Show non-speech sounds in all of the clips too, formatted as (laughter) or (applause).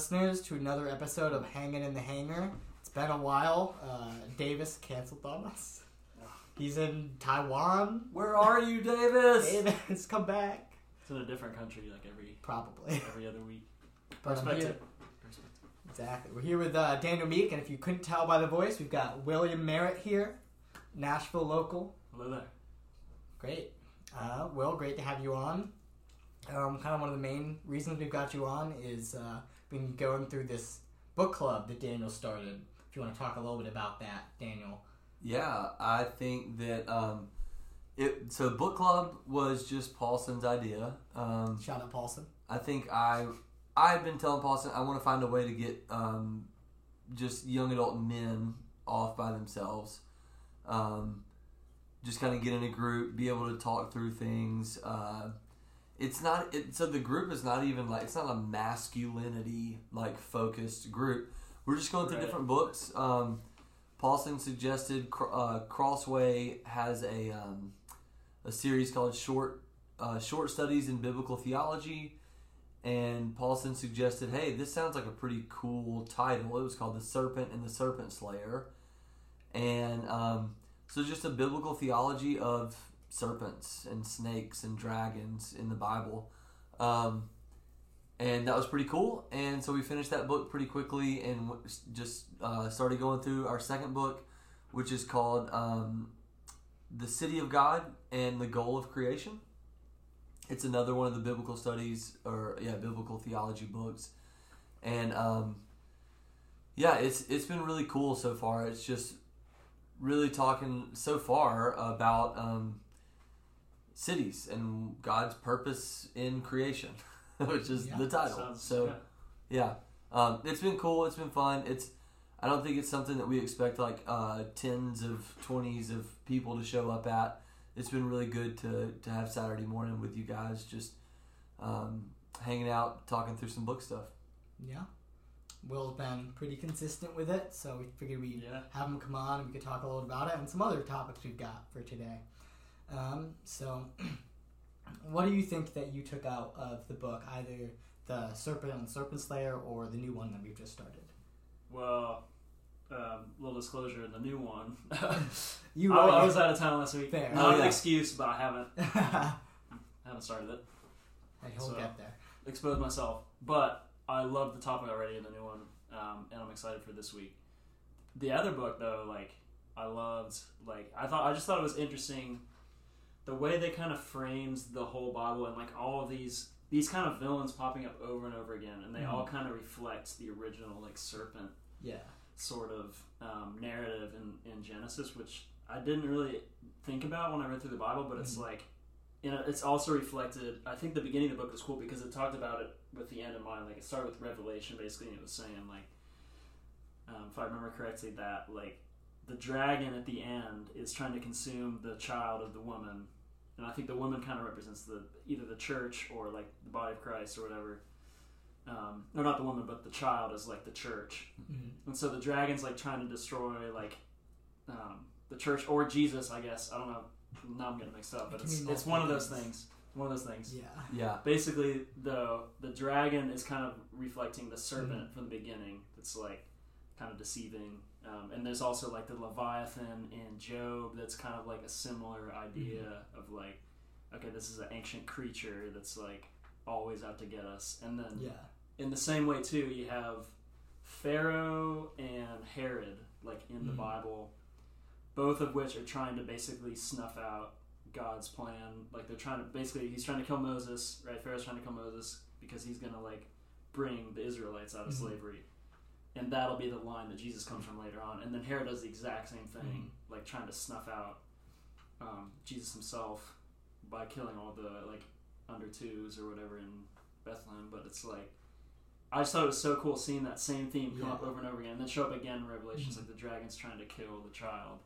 listeners, to another episode of Hanging in the Hangar. It's been a while. Uh, Davis canceled on us. He's in Taiwan. Where are you, Davis? Davis, come back. It's in a different country, like every Probably. every other week. But I'm Respect here- it. Respect it. Exactly. We're here with uh, Daniel Meek, and if you couldn't tell by the voice, we've got William Merritt here, Nashville local. Hello there. Great. Uh, Will, great to have you on. Um, kind of one of the main reasons we've got you on is uh, been going through this book club that Daniel started. If you want to talk a little bit about that, Daniel. Yeah, I think that um, it. So book club was just Paulson's idea. Um, Shout out Paulson. I think I I've been telling Paulson I want to find a way to get um, just young adult men off by themselves. Um, just kind of get in a group, be able to talk through things. Uh, it's not it, so the group is not even like it's not a masculinity like focused group. We're just going through Right. different books. Um, Paulson suggested uh, Crossway has a um, a series called Short uh, Short Studies in Biblical Theology, and Paulson suggested, "Hey, this sounds like a pretty cool title." It was called "The Serpent and the Serpent Slayer," and um, so just a biblical theology of serpents and snakes and dragons in the Bible. Um, and that was pretty cool. And so we finished that book pretty quickly and just uh, started going through our second book, which is called um, The City of God and the Goal of Creation. It's another one of the biblical studies or yeah, biblical theology books. And um, yeah, it's it's been really cool so far. It's just really talking so far about um, cities and God's purpose in creation, (laughs) which is Yeah, the title. Sounds- so yeah. yeah, um, it's been cool. It's been fun. It's I don't think it's something that we expect like uh, tens of twenties of people to show up at. It's been really good to to have Saturday morning with you guys, just um, hanging out, talking through some book stuff. Yeah. Will's been pretty consistent with it, so we figured we'd Yeah. have him come on and we could talk a little about it and some other topics we've got for today. Um, so, (clears throat) what do you think that you took out of the book, either the Serpent and the Serpent Slayer or the new one that we've just started? Well, um, little disclosure, the new one. (laughs) You I, I was out of town last week. Fair. Not Oh, an excuse, but I haven't (laughs) it. haven't started it. He'll So- get there. Exposed myself, but I love the topic already in the new one, um, and I'm excited for this week. The other book, though, like I loved, like I thought, I just thought it was interesting the way they kind of frames the whole Bible and like all of these these kind of villains popping up over and over again, and they all kind of reflect the original like serpent Yeah. sort of um, narrative in, in Genesis, which I didn't really think about when I read through the Bible, but it's Mhm. like, you know, it's also reflected. I think the beginning of the book was cool because it talked about it with the end in mind. Like it started with Revelation, basically, and it was saying like, um, if I remember correctly, that like the dragon at the end is trying to consume the child of the woman, and I think the woman kind of represents the either the church or like the body of Christ or whatever. Um, no, not the woman, but the child is like the church. Mhm. And so the dragon's like trying to destroy like um, the church or Jesus, I guess. I don't know. Now I'm getting mixed up, but It it's it's one of those things. things. One of those things. Yeah. Yeah, Basically, the the dragon is kind of reflecting the serpent Mm-hmm. from the beginning. It's like kind of deceiving. Um, and there's also like the Leviathan in Job. That's kind of like a similar idea Mm-hmm. of like, okay, this is an ancient creature that's like always out to get us. And then Yeah. in the same way too you have pharaoh and herod like in the Mhm. bible both of which are trying to basically snuff out god's plan like they're trying to basically he's trying to kill moses right pharaoh's trying to kill moses because he's gonna like bring the israelites out of Mhm. slavery and that'll be the line that jesus comes from later on and then herod does the exact same thing like trying to snuff out um, jesus himself by killing all the like under twos or whatever in bethlehem but it's like I just thought it was so cool seeing that same theme come Yeah. up over and over again, and then show up again in Revelations, Mhm. like the dragon's trying to kill the child.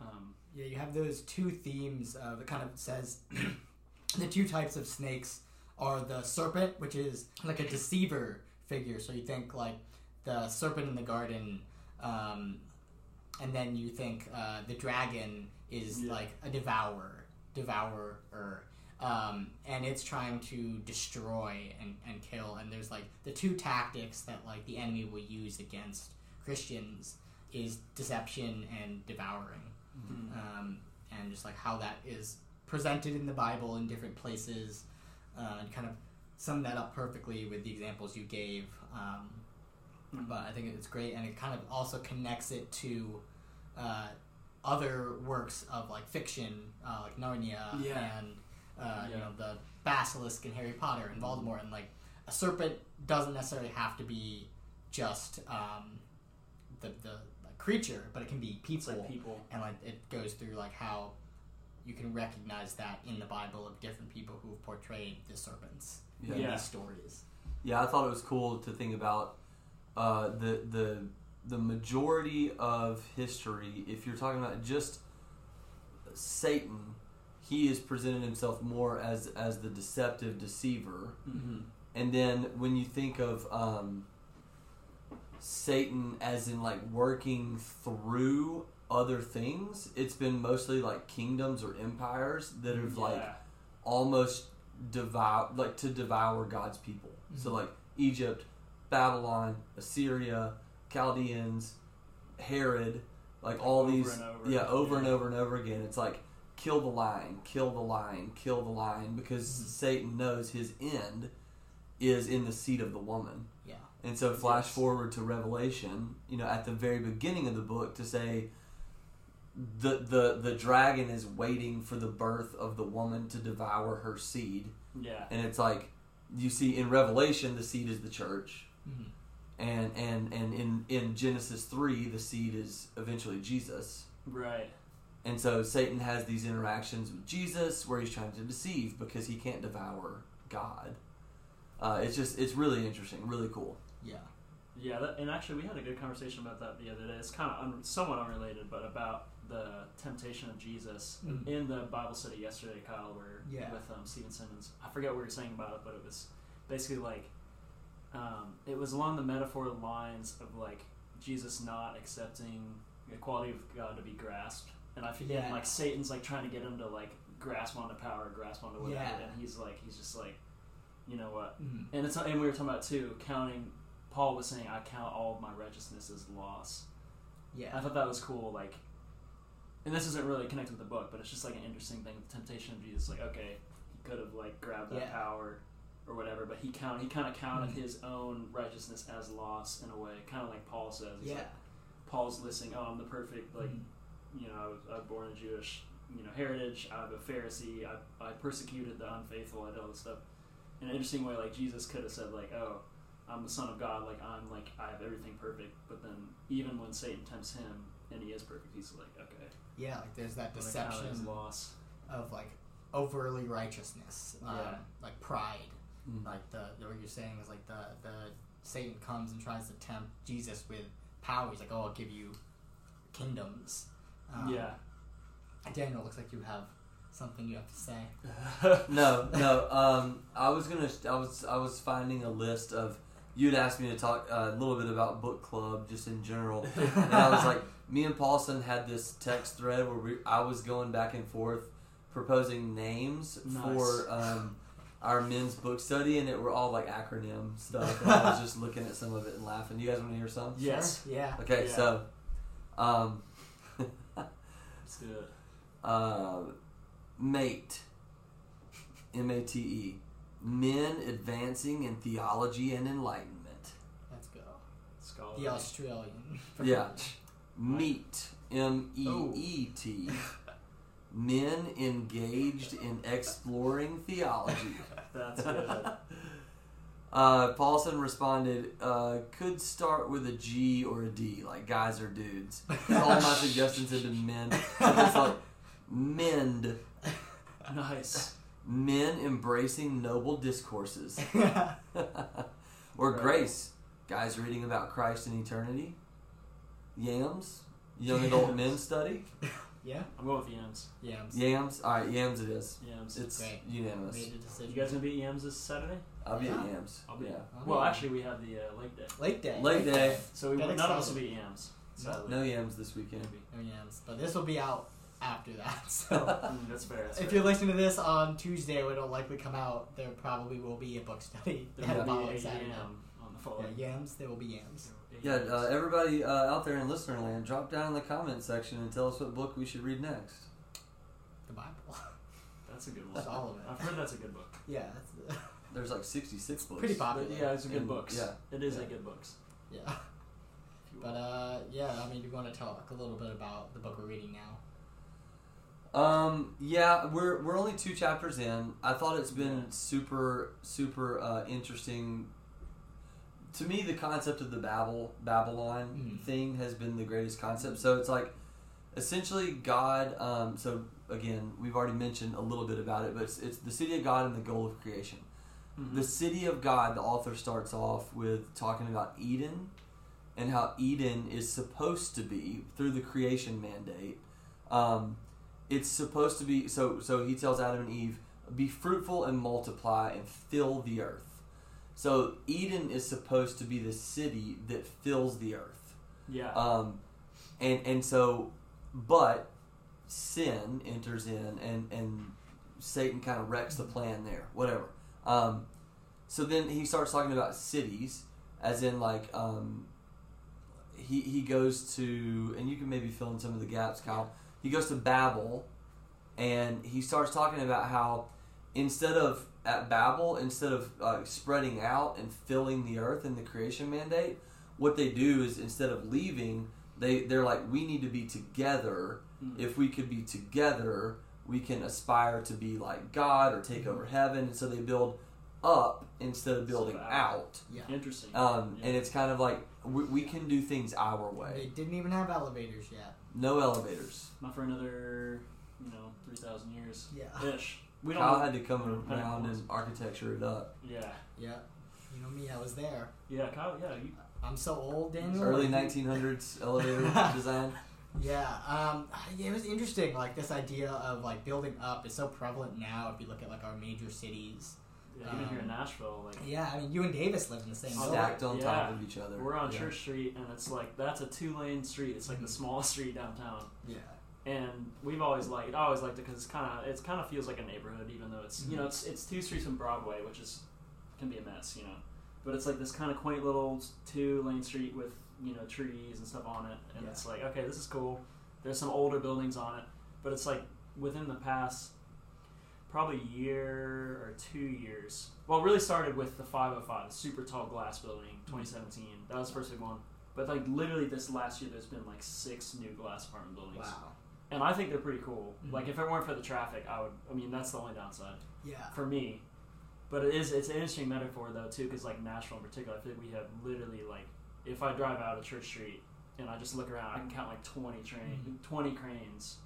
Um, Yeah, you have those two themes uh, that kind of says (clears throat) the two types of snakes are the serpent, which is like a deceiver figure. So you think like the serpent in the garden, um, and then you think uh, the dragon is Yeah. like a devourer, devourer. um, and it's trying to destroy and, and kill. And there's like the two tactics that like the enemy will use against Christians is deception and devouring, Mhm. um, and just like how that is presented in the Bible in different places, uh, and kind of sum that up perfectly with the examples you gave. Um, Mhm. but I think it's great, and it kind of also connects it to uh, other works of like fiction, uh, like Narnia Yeah. and uh, you know the basilisk and Harry Potter and Voldemort, and like a serpent doesn't necessarily have to be just um, the the like, creature, but it can be people, like people. and like it goes through like how you can recognize that in the Bible of different people who've portrayed the serpents Yeah. in Yeah. these stories. Yeah, I thought it was cool to think about uh, the the the majority of history. If you're talking about just Satan, he is presented himself more as as the deceptive deceiver. Mm-hmm. And then when you think of um, Satan as in like working through other things, it's been mostly like kingdoms or empires that have like almost devour like to devour God's people. So Mhm. like Egypt, Babylon, Assyria, Chaldeans, Herod, like all Over these and over. yeah, over and over and over again. It's like kill the lion, kill the lion, kill the lion because Mhm. Satan knows his end is in the seed of the woman. Yeah. And so flash Yes. forward to Revelation, you know, at the very beginning of the book to say the the the dragon is waiting for the birth of the woman to devour her seed. Yeah. And it's like you see in Revelation the seed is the church. Mhm. And and and in in Genesis 3 the seed is eventually Jesus. Right. And so Satan has these interactions with Jesus where he's trying to deceive because he can't devour God. Uh, it's just it's really interesting, really cool. Yeah. Yeah, that, and actually, we had a good conversation about that the other day. It's kind of un, somewhat unrelated, but about the temptation of Jesus Mm. in the Bible study yesterday, Kyle, where Yeah. with um, Stephen Simmons. I forget what you were saying about it, but it was basically like um, it was along the metaphor lines of like Jesus not accepting the equality of God to be grasped, and I feel Yeah. like Satan's like trying to get him to like grasp onto power, grasp onto whatever, Yeah. and he's like he's just like, you know what, Mhm. and it's and we were talking about too counting. Paul was saying, "I count all of my righteousness as loss." Yeah, I thought that was cool. Like, and this isn't really connected with the book, but it's just like an interesting thing. The temptation of Jesus, like, okay, he could have like grabbed that Yeah. power or whatever, but he count he kind of counted Mhm. his own righteousness as loss in a way, kind of like Paul says. He's Yeah. like, Paul's listing, "Oh, I'm the perfect like." Mhm. You know, I was, I was born a Jewish, you know, heritage. I'm a Pharisee. I, I persecuted the unfaithful. I did all this stuff. In an interesting way, like Jesus could have said, like, "Oh, I'm the son of God, like I'm like I have everything perfect. But then even when Satan tempts him and he is perfect, he's like, okay, Yeah, like there's that I'm gonna count it as deception loss. of like overly righteousness, um, Yeah. like pride. Mm. Like the, the what you're saying is like the the Satan comes and tries to tempt Jesus with power. He's like, "Oh, I'll give you kingdoms." Um, yeah. Daniel, looks like you have something you have to say. (laughs) No, no. Um, I was gonna. I was. I was finding a list of. You'd asked me to talk uh, a little bit about book club, just in general, (laughs) and I was like, me and Paulson had this text thread where we. I was going back and forth, proposing names Nice. for um, our men's book study, and it were all like acronym stuff. And I was (laughs) just looking at some of it and laughing. You guys want to hear some? Yes. Sure? Yeah. Okay, Yeah. so, um, It's good. (laughs) uh, mate, M A T E, men advancing in theology and enlightenment. Let's go. Scholarly. The Australian. Yeah. (laughs) Meet, M E E T, men engaged in exploring theology. (laughs) That's good. Uh, Paulson responded, uh, could start with a G or a D, like guys or dudes. All my (laughs) suggestions have been men. (laughs) So it's like mend, nice. men embracing noble discourses. or Right. grace, guys reading about Christ and eternity. Yams, young adult men study. Yeah. I'm going with EMs. Yams. Yams, all right, yams it is. Yams. It's Great. unanimous. Made a decision. you guys gonna be at Yams this Saturday? I'll be Yeah. at yams. I'll be. Yeah. Well, actually, we have the uh, Lake Day, Lake Day. Lake Day. so we Get none of us excited. will be EMs. Sadly. No yams this weekend. Maybe. Oh, yams. But this will be out after that. (laughs) So (laughs) Mm, that's fair. That's if fair. you're listening to this on Tuesday when it'll likely come out, there probably will be a book study. There (laughs) at will Apollo be a Saturday. yam on the fall. Yeah, yams. There will be yams. Yeah, uh, everybody uh, out there in listener land, drop down in the comment section and tell us what book we should read next. The Bible. (laughs) That's a good one. That's all of it. I've heard that's a good book. yeah. That's, (laughs) There's like 66 books. pretty popular. But yeah, it's a good And- books. yeah. It is Yeah. a good books. yeah. (laughs) But uh, yeah. I mean, you want to talk a little bit about the book we're reading now? Um, yeah, we're we're only two chapters in. I thought it's been Yeah. super super uh, interesting. To me, the concept of the Babel Babylon Mhm. thing has been the greatest concept. So it's like essentially God. Um, so again, we've already mentioned a little bit about it, but it's, it's the city of God and the goal of creation. Mhm. The city of God, the author starts off with talking about Eden and how Eden is supposed to be through the creation mandate. Um, it's supposed to be so. So he tells Adam and Eve, "Be fruitful and multiply and fill the earth." So Eden is supposed to be the city that fills the earth. yeah. Um, and and so, but sin enters in, and and Satan kind of wrecks the plan there. Whatever. Um, so then he starts talking about cities, as in like um, he he goes to, and you can maybe fill in some of the gaps, Kyle. He goes to Babel, and he starts talking about how instead of at Babel, instead of uh, spreading out and filling the earth in the creation mandate, what they do is instead of leaving, they they're like we need to be together. Mm. If we could be together, we can aspire to be like God or take over heaven. And so they build up instead of building So out. out. Yeah. Interesting. Um, Yeah. And it's kind of like we, we can do things our way. They didn't even have elevators yet. No elevators. Not for another, you know, three thousand years Yeah. ish. We don't. Kyle know- had to come around know. and architecture it up. Yeah. Yeah. You know me. I was there. Yeah, Kyle. Yeah. You, I'm so old, Daniel. Early 1900s (laughs) elevator design. Yeah, um, it was interesting. Like this idea of like building up is so prevalent now. If you look at like our major cities. yeah, even here in Um, Nashville, like Yeah, I mean, you and Davis live in the same building. Stacked on top Yeah. of each other. we're on Yeah. Church Street, and it's like that's a two lane street. It's like the Mhm. smallest street downtown. Yeah. And we've always liked I always liked it because it's kind of it's kind of feels like a neighborhood even though it's you know mm-hmm. it's it's two streets from Broadway which is can be a mess you know. But it's like this kind of quaint little two lane street with you know trees and stuff on it. And Yeah. it's like okay this is cool. There's some older buildings on it. But it's like within the past probably year or two years well it really started with the 505 the super tall glass building mm-hmm. 2017 that was the first big one. But like literally this last year there's been like six new glass apartment buildings. Wow. And I think they're pretty cool. Mhm. Like if it weren't for the traffic, I would. I mean, that's the only downside Yeah. for me. But it is. It's an interesting metaphor though too, because like Nashville in particular, I think we have literally like if I drive out of Church Street and I just look around, I can count like twenty train, Mhm. twenty cranes,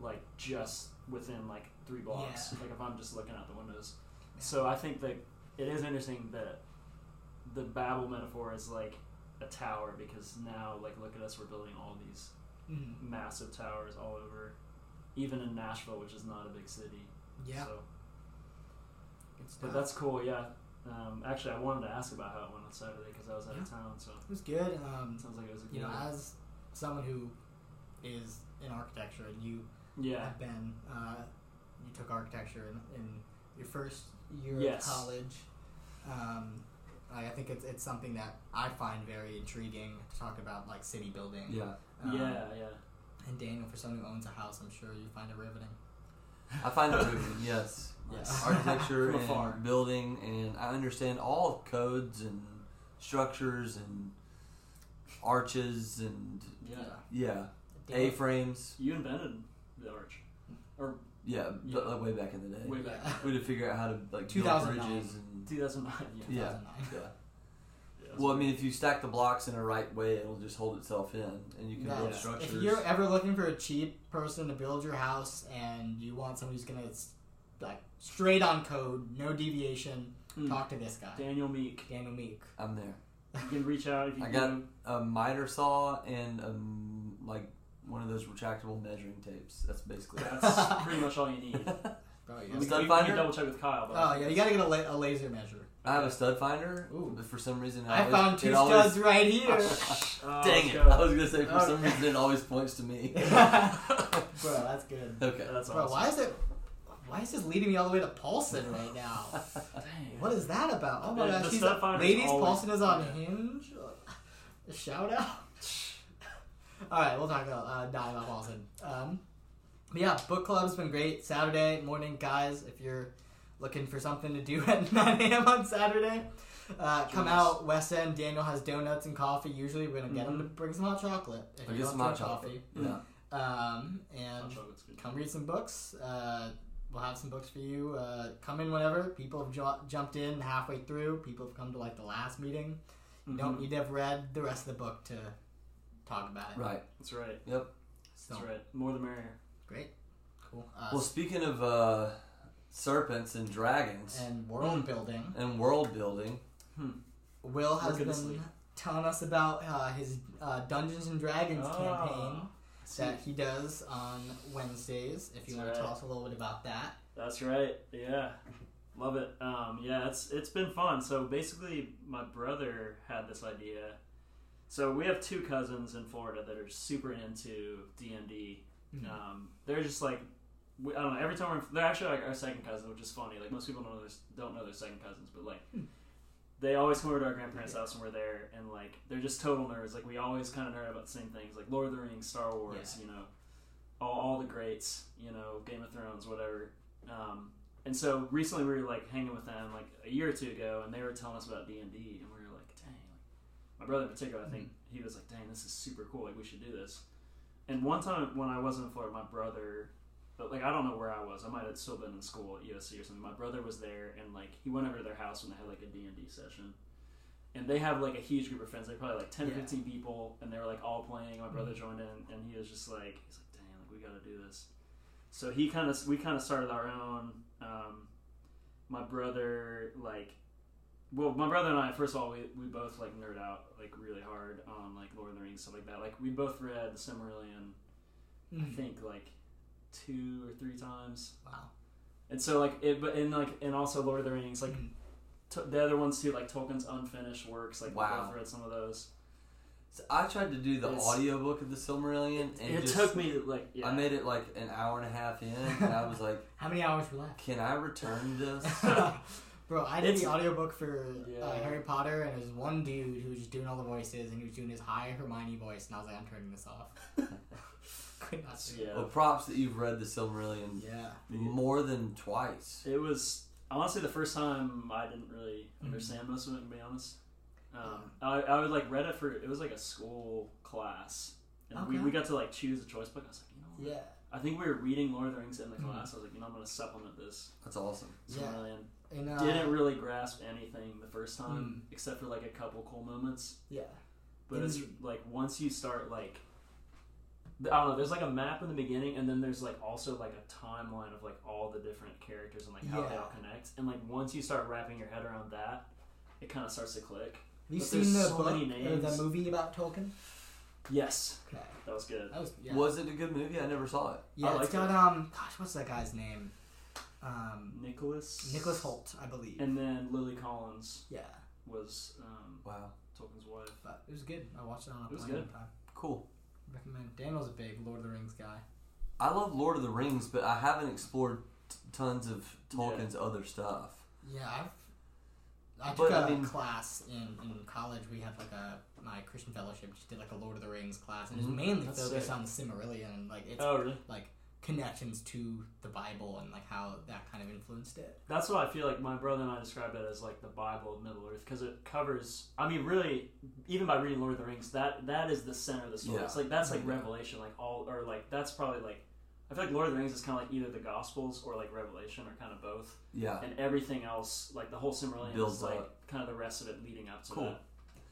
like just within like three blocks. Yeah. Like if I'm just looking out the windows. Yeah. So I think that it is interesting that the Babel metaphor is like a tower because now like look at us, we're building all these Mhm. massive towers all over, even in Nashville, which is not a big city. Yeah. So, but that's cool. Yeah. Um, actually, I wanted to ask about how it went on Saturday because I was out Yeah. of town. So it was good. Um, it sounds like it was a good. you know, as someone who is in architecture and you yeah. have been, uh, you took architecture in, in your first year Yes. of college. Um, I I think it's it's something that I find very intriguing to talk about, like city building. Yeah. Um, yeah. Yeah. And Daniel, for someone who owns a house, I'm sure you find it riveting. I find it moving, (laughs) yes. Yes. Architecture (laughs) and afar. building, and I understand all codes and structures and arches and Yeah. yeah, Daniel- A frames. You invented the arch, or Yeah, b- Yeah. like way back in the day. way back. We had to figure out how to like build 2009. bridges and 2009. Yeah. yeah, 2009. yeah. Yeah, Well, I mean, if you stack the blocks in a right way, it'll just hold itself in, and you can build Yes. structures. If you're ever looking for a cheap person to build your house and you want someone who's gonna like straight on code, no deviation, Mm. talk to this guy, Daniel Meek. Daniel Meek. I'm there. (laughs) You can reach out if you I can. got a miter saw and um, like one of those retractable measuring tapes. That's basically. That's (laughs) pretty much all you need. (laughs) Bro, We, yeah. Stud we finder? double check with Kyle. But Oh yeah, you gotta get a, la- a laser measure. I have a stud finder, Ooh. but for some reason it I always- found two it always- studs right (laughs) here. Oh, Dang let's it! go. I was gonna say for some reason it always points to me. (laughs) Bro, that's good. Okay. That's Bro, awesome. why is it? Why is this leading me all the way to Paulson right now? (laughs) Dang. What is that about? Oh my The- gosh, the she's stuff finder ladies. always- Paulson is on yeah. Hinge. Shout out. all right, we'll talk about uh, die about Paulson. Um, but yeah, book club's been great. Saturday morning, guys. If you're looking for something to do (laughs) at 9 a.m. on Saturday, uh, come out. West End. Daniel has donuts and coffee. Usually, we're gonna get him to bring some hot chocolate. If Or you get don't some drink hot chocolate. Yeah. Um, and chocolate's good. come read some books. Uh, we'll have some books for you. Uh, come in whenever. People have ju- jumped in halfway through. People have come to like the last meeting. You don't Mhm. need to have read the rest of the book to talk about it. Right. That's right. So That's right. More the merrier. Great, cool. Uh, Well, speaking of uh, serpents and dragons and world building. and world building, Will has Look at this been lead. telling us about uh, his uh, Dungeons and Dragons Ah, campaign that he does on Wednesdays. If you That's want to tell us a little bit about that. That's right. Yeah. Love it. Um, yeah, it's it's been fun. So basically, my brother had this idea. So we have two cousins in Florida that are super into D and D. Mhm. Um, they're just like, we, I don't know. Every time we're, they're actually like our second cousin, which is funny. Like most people don't know their, don't know their second cousins, but like. Hmm. They always come over to our grandparents' house and we're there, and like they're just total nerds. Like we always kind of nerd about the same things, like Lord of the Rings, Star Wars, Yeah. you know, all, all the greats, you know, Game of Thrones, whatever. Um, and so recently we were like hanging with them like a year or two ago, and they were telling us about D and D, and we were like, dang. Like, my brother in particular, I think he was like, dang, this is super cool. Like we should do this. And one time when I wasn't in Florida, my brother, but like I don't know where I was. I might have still been in school at USC or something. My brother was there, and like he went over to their house and they had like a D and D session. And they have like a huge group of friends. They probably like 10, Yeah. 15 people, and they were like all playing. My brother joined in, and he was just like, he's like, dang, like we got to do this. So he kind of, we kind of started our own. Um, my brother like well my brother and i first of all we, we both like nerd out like really hard on like lord of the rings stuff like that like we both read the Silmarillion i Mhm. think like two or three times Wow. and so like it but and like and also lord of the rings like Mhm. t- the other ones too like tolkien's unfinished works like Wow. we both read some of those so I tried to do the It's- audiobook of the Silmarillion, and it just, took me like yeah I made it like an hour and a half in, and I was like, (laughs) How many hours were left? (laughs) "Can I return this?" (laughs) Bro, I did It's- the audiobook for uh, Harry Potter, and there was one dude who was just doing all the voices, and he was doing his high Hermione voice, and I was like, I'm turning this off. (laughs) Could not do it. yeah Well, props that you've read the Silmarillion Yeah. more than twice. It was I want to say the first time I didn't really Mhm. understand most of it. To be honest, um, I, I would like read it for it was like a school class, and we, Okay. we got to like choose a choice book. I was like, you know, what? Yeah. I think we were reading Lord of the Rings in the Mhm. class. I was like, you know, I'm gonna supplement this. That's awesome. So Yeah. really, And, uh, didn't really grasp anything the first time, Mm. except for like a couple cool moments. Yeah. But In it's like once you start like I don't know. There's like a map in the beginning, and then there's like also like a timeline of like all the different characters and like how they all connect. And like once you start wrapping your head around that, it kind of starts to click. Have you But seen there's the so book many or the movie about Tolkien? Yes, Okay. that was good. That was yeah. Was it a good movie? I never saw it. yeah, I it's liked got um gosh, what's that guy's name? Um Nicholas. Nicholas Hoult, I believe. And then Lily Collins yeah. was um, Wow. Tolkien's wife. But it was good. I watched it on a It was plane good. one time. Cool. Recommend. Daniel's a big Lord of the Rings guy. I love Lord of the Rings, but I haven't explored t- tons of Tolkien's other stuff. Yeah, I've I But, took I a mean- class in, in college. We had like a my Christian fellowship just did like a Lord of the Rings class, and it was Mhm. mainly focused sick. on the Silmarillion and like its Oh, really? like connections to the Bible and like how that kind of influenced it. That's what I feel like. My brother and I described it as like the Bible of Middle Earth because it covers. I mean, really, even by reading Lord of the Rings, that that is the center of the story. Yeah. It's like that's like Yeah. Revelation, like all or like that's probably like. I feel like Lord of the Rings is kind of like either the Gospels or like Revelation or kind of both, Yeah. and everything else, like the whole Silmarillion, Builds is like up. kind of the rest of it leading up to Cool. that.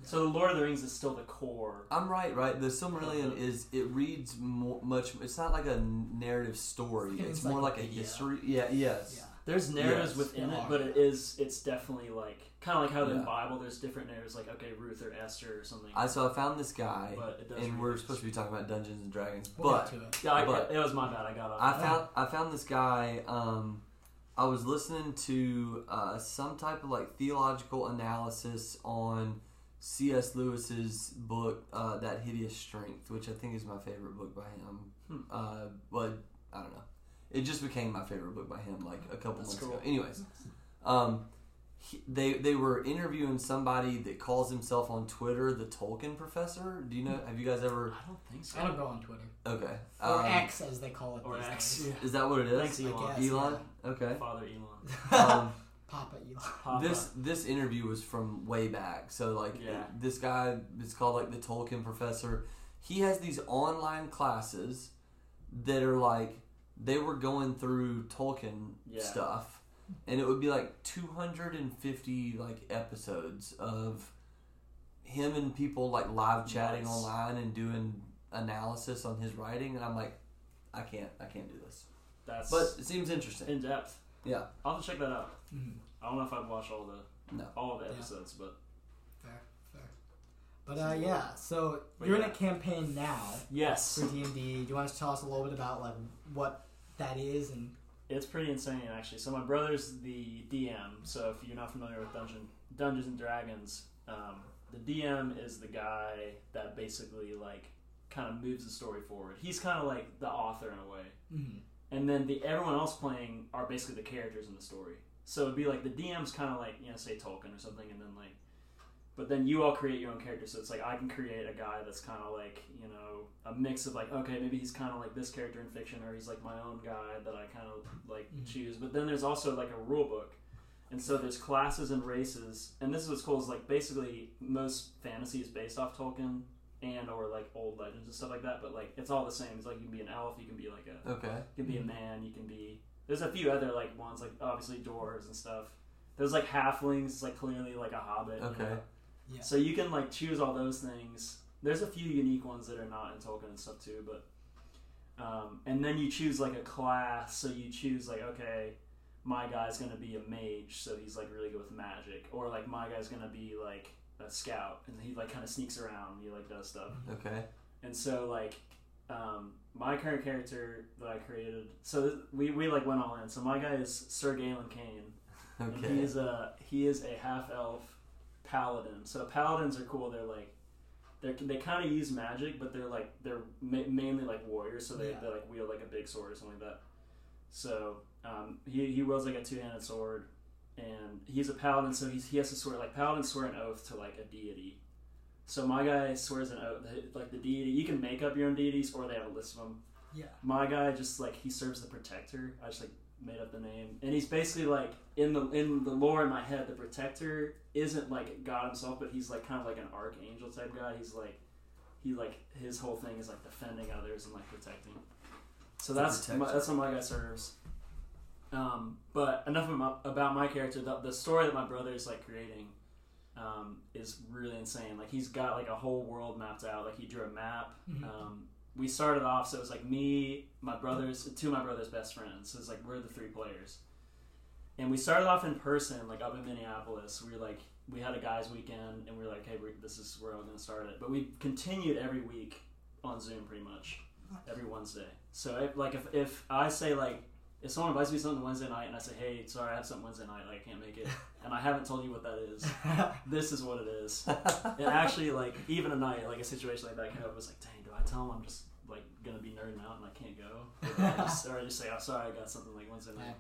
So the Lord of the Rings is still the core. I'm right, right? The Silmarillion is it reads more, much. It's not like a narrative story. It's It's more like a encyclopedia. history. Yeah. Yes. Yeah. There's narratives Yes. within it, but it is it's definitely like kind of like how in the Bible there's different narratives, like okay Ruth or Esther or something. I so I found this guy, but it and we're supposed to be talking about Dungeons and Dragons, We'll but get to it. Yeah, I, But- it was my bad. I got off. I found I found this guy. Um, I was listening to uh, some type of like theological analysis on C.S. Lewis's book, uh, That Hideous Strength, which I think is my favorite book by him. Hmm. Uh, but I don't know. It just became my favorite book by him like a couple That's months cool. ago. Anyways, um, he, they they were interviewing somebody that calls himself on Twitter the Tolkien Professor. Do you know? Have you guys ever? I don't think so. I don't go on Twitter Okay. or Um, X as they call it. Or X. days. Is that what it is? Thanks, Elon. guess. Elon. Okay. Father Elon. Um, (laughs) Papa Elon. Papa. this this interview was from way back. So like Yeah. this guy is called like the Tolkien professor. He has these online classes that are like they were going through Tolkien Yeah. stuff and it would be like 250 like episodes of him and people like live chatting Nice. online and doing analysis on his writing and I'm like I can't I can't do this. That's But it seems interesting. in depth. Yeah. I'll have to check that out. Mhm. I don't know if I've watched all the No. all of the Yeah. episodes, but Fair, fair. But uh, yeah, so But you're in a campaign now yes, for D and D. Do you want to tell us a little bit about like what that is and it's pretty insane actually. So my brother's the DM. So if you're not familiar with Dungeon Dungeons and Dragons, um, the DM is the guy that basically like kind of moves the story forward. He's kind of like the author in a way. Mhm. And then the everyone else playing are basically the characters in the story. So it'd be like the DM's kind of like you know say Tolkien or something, and then like, but then you all create your own character. So it's like I can create a guy that's kind of like you know a mix of like okay maybe he's kind of like this character in fiction, or he's like my own guy that I kind of like Mhm. choose. But then there's also like a rule book. And so there's classes and races, and this is what's cool is like basically most fantasy is based off Tolkien and or like old legends and stuff like that. But like it's all the same. It's like you can be an elf, you can be like a Okay. you can be a man. You can be. There's a few other like ones like obviously dwarves and stuff. There's like halflings. It's like clearly like a hobbit. you Okay. know? Yeah. So you can like choose all those things. There's a few unique ones that are not in Tolkien and stuff too, but um, and then you choose like a class. So you choose like okay, my guy's gonna be a mage, so he's like really good with magic, or like my guy's gonna be like a scout, and he like kind of sneaks around. He like does stuff. Okay. And so like um, my current character that I created, so th- we, we like went all in. So my guy is Sir Galen Kane, (laughs) and Okay. he is a he is a half elf paladin. So paladins are cool. They're like they they kind of use magic, but they're like they're ma- mainly like warriors. So they Yeah. they like wield like a big sword or something like that. So um, he he wields like a two handed sword, and he's a paladin. So he's, he has to swear like paladins swear an oath to like a deity. So my guy swears an oath, like the deity. You can make up your own deities, or they have a list of them. Yeah. My guy just like he serves the protector. I just like made up the name, and he's basically like in the in the lore in my head. The protector isn't like God himself, but he's like kind of like an archangel type guy. He's like he like his whole thing is like defending others and like protecting. So that's my, that's what my guy serves. Um, but enough about, about my character. The, the story that my brother is like creating um, is really insane. Like he's got like a whole world mapped out. Like he drew a map. Mhm. Um, we started off so it was like me, my brothers, two of my brother's best friends. So it's like we're the three players, and we started off in person, like up in Minneapolis. We were like we had a guys' weekend, and we were like, hey, we're, this is where I'm going to start it. But we continued every week on Zoom, pretty much every Wednesday. So if, like if if I say like if someone invites me something Wednesday night and I say, hey, sorry, I have something Wednesday night, like, I can't make it, (laughs) and I haven't told you what that is, (laughs) this is what it is. (laughs) And actually, like even a night, like a situation like that came up, I was like, dang, do I tell him I'm just like gonna be nerding out and I can't go, or, I just, or I just say, oh, sorry, I got something like Wednesday night.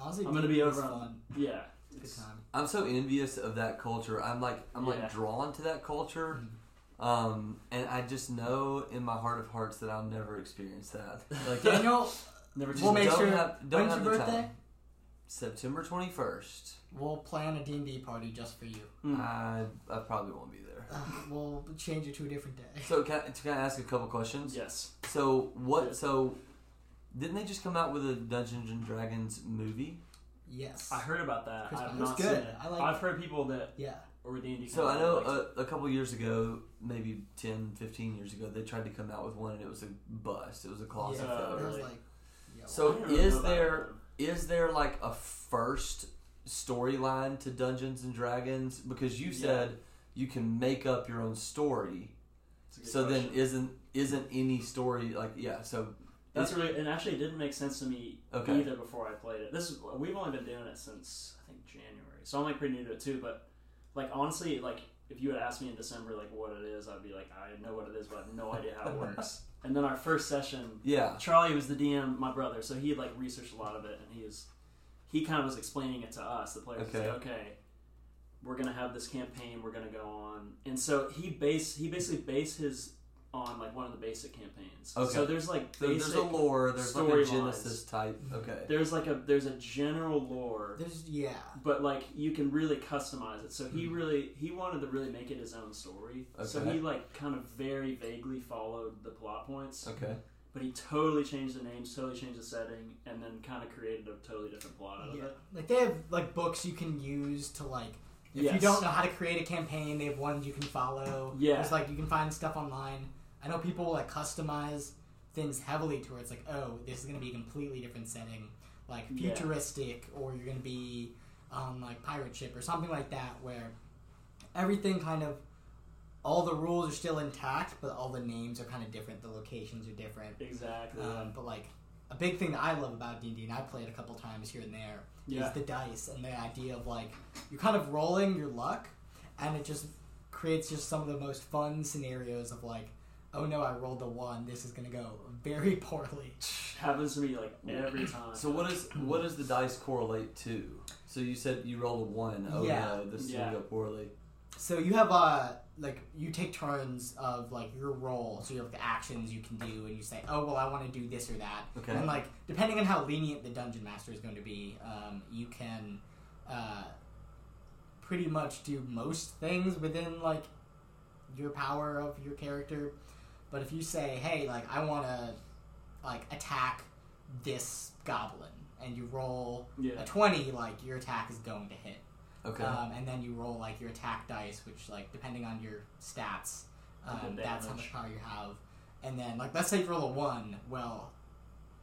Honestly, I'm gonna be over on- fun. Yeah, Good it's, time. I'm so envious of that culture. I'm like I'm Yeah. like drawn to that culture. Mhm. Um, and I just know in my heart of hearts that I'll never experience that. Like Daniel, never. just We'll make don't sure- Have, don't when's have your the birthday? time. September 21st. we'll plan a D&D party just for you. Mm. I I probably won't be there. Uh, we'll change it to a different day. So can I, can I ask a couple questions? yes. So what? Yeah. So didn't they just come out with a Dungeons and Dragons movie? Yes. I heard about that. Chris I've not good. seen it. I like I've it. heard people that Yeah. or D&D. So I know a, a couple years ago, maybe 10, 15 years ago, they tried to come out with one and it was a bust. It was a colossal yeah. It failure. was really? like, yeah, So I didn't really is there-. Is there like a first storyline to Dungeons and Dragons? Because you Yeah. said you can make up your own story. It's a good So then isn't isn't any story like yeah? So That's really, and actually, it didn't make sense to me Okay. either before I played it. This is we've only been doing it since I think January, so I'm like pretty new to it too. But like honestly, like if you had asked me in December like what it is, I'd be like, I know what it is, but I have no idea how it (laughs) works. And then our first session, Yeah. Charlie was the DM, my brother, so he had like researched a lot of it, and he was he kind of was explaining it to us, the players. Okay. like, okay, we're gonna have this campaign, we're gonna go on, and so he base he basically based his on like one of the basic campaigns. Okay. So there's like So basic, there's a lore. There's like a storylines. Genesis type. Okay. there's like a there's a general lore, There's yeah. but like you can really customize it. So he Hmm. really he wanted to really make it his own story. Okay. So he like kind of very vaguely followed the plot points. Okay. But he totally changed the names, totally changed the setting, and then kind of created a totally different plot out of Yeah. it. Like they have like books you can use to like if you don't know how to create a campaign, they have ones you can follow. Yeah. There's like you can find stuff online. I know people will like customize things heavily to where it's like, oh, this is gonna be a completely different setting. Like Yeah. futuristic or you're gonna be on like pirate ship or something like that where everything kind of all the rules are still intact, but all the names are kind of different. The locations are different. Exactly. Um, but like a big thing that I love about D and D, and I played a couple times here and there, is Yeah. the dice and the idea of like you're kind of rolling your luck, and it just creates just some of the most fun scenarios of like, oh no, I rolled a one. This is gonna go very (laughs) poorly. Happens to me like every (clears throat) time. So what is what does the dice correlate to? So you said you rolled a one. Oh Yeah. no, this is Yeah. gonna go poorly. So you have uh like you take turns of like your roll. So you have the actions you can do, and you say, oh well, I want to do this or that. Okay. And like depending on how lenient the dungeon master is going to be, um, you can uh, pretty much do most things within like your power of your character. But if you say, hey, like I want to like attack this goblin, and you roll yeah. a twenty, like your attack is going to hit. Okay. Um, and then you roll like your attack dice, which like depending on your stats, um, that's how much power you have. And then like let's say you roll a one, well,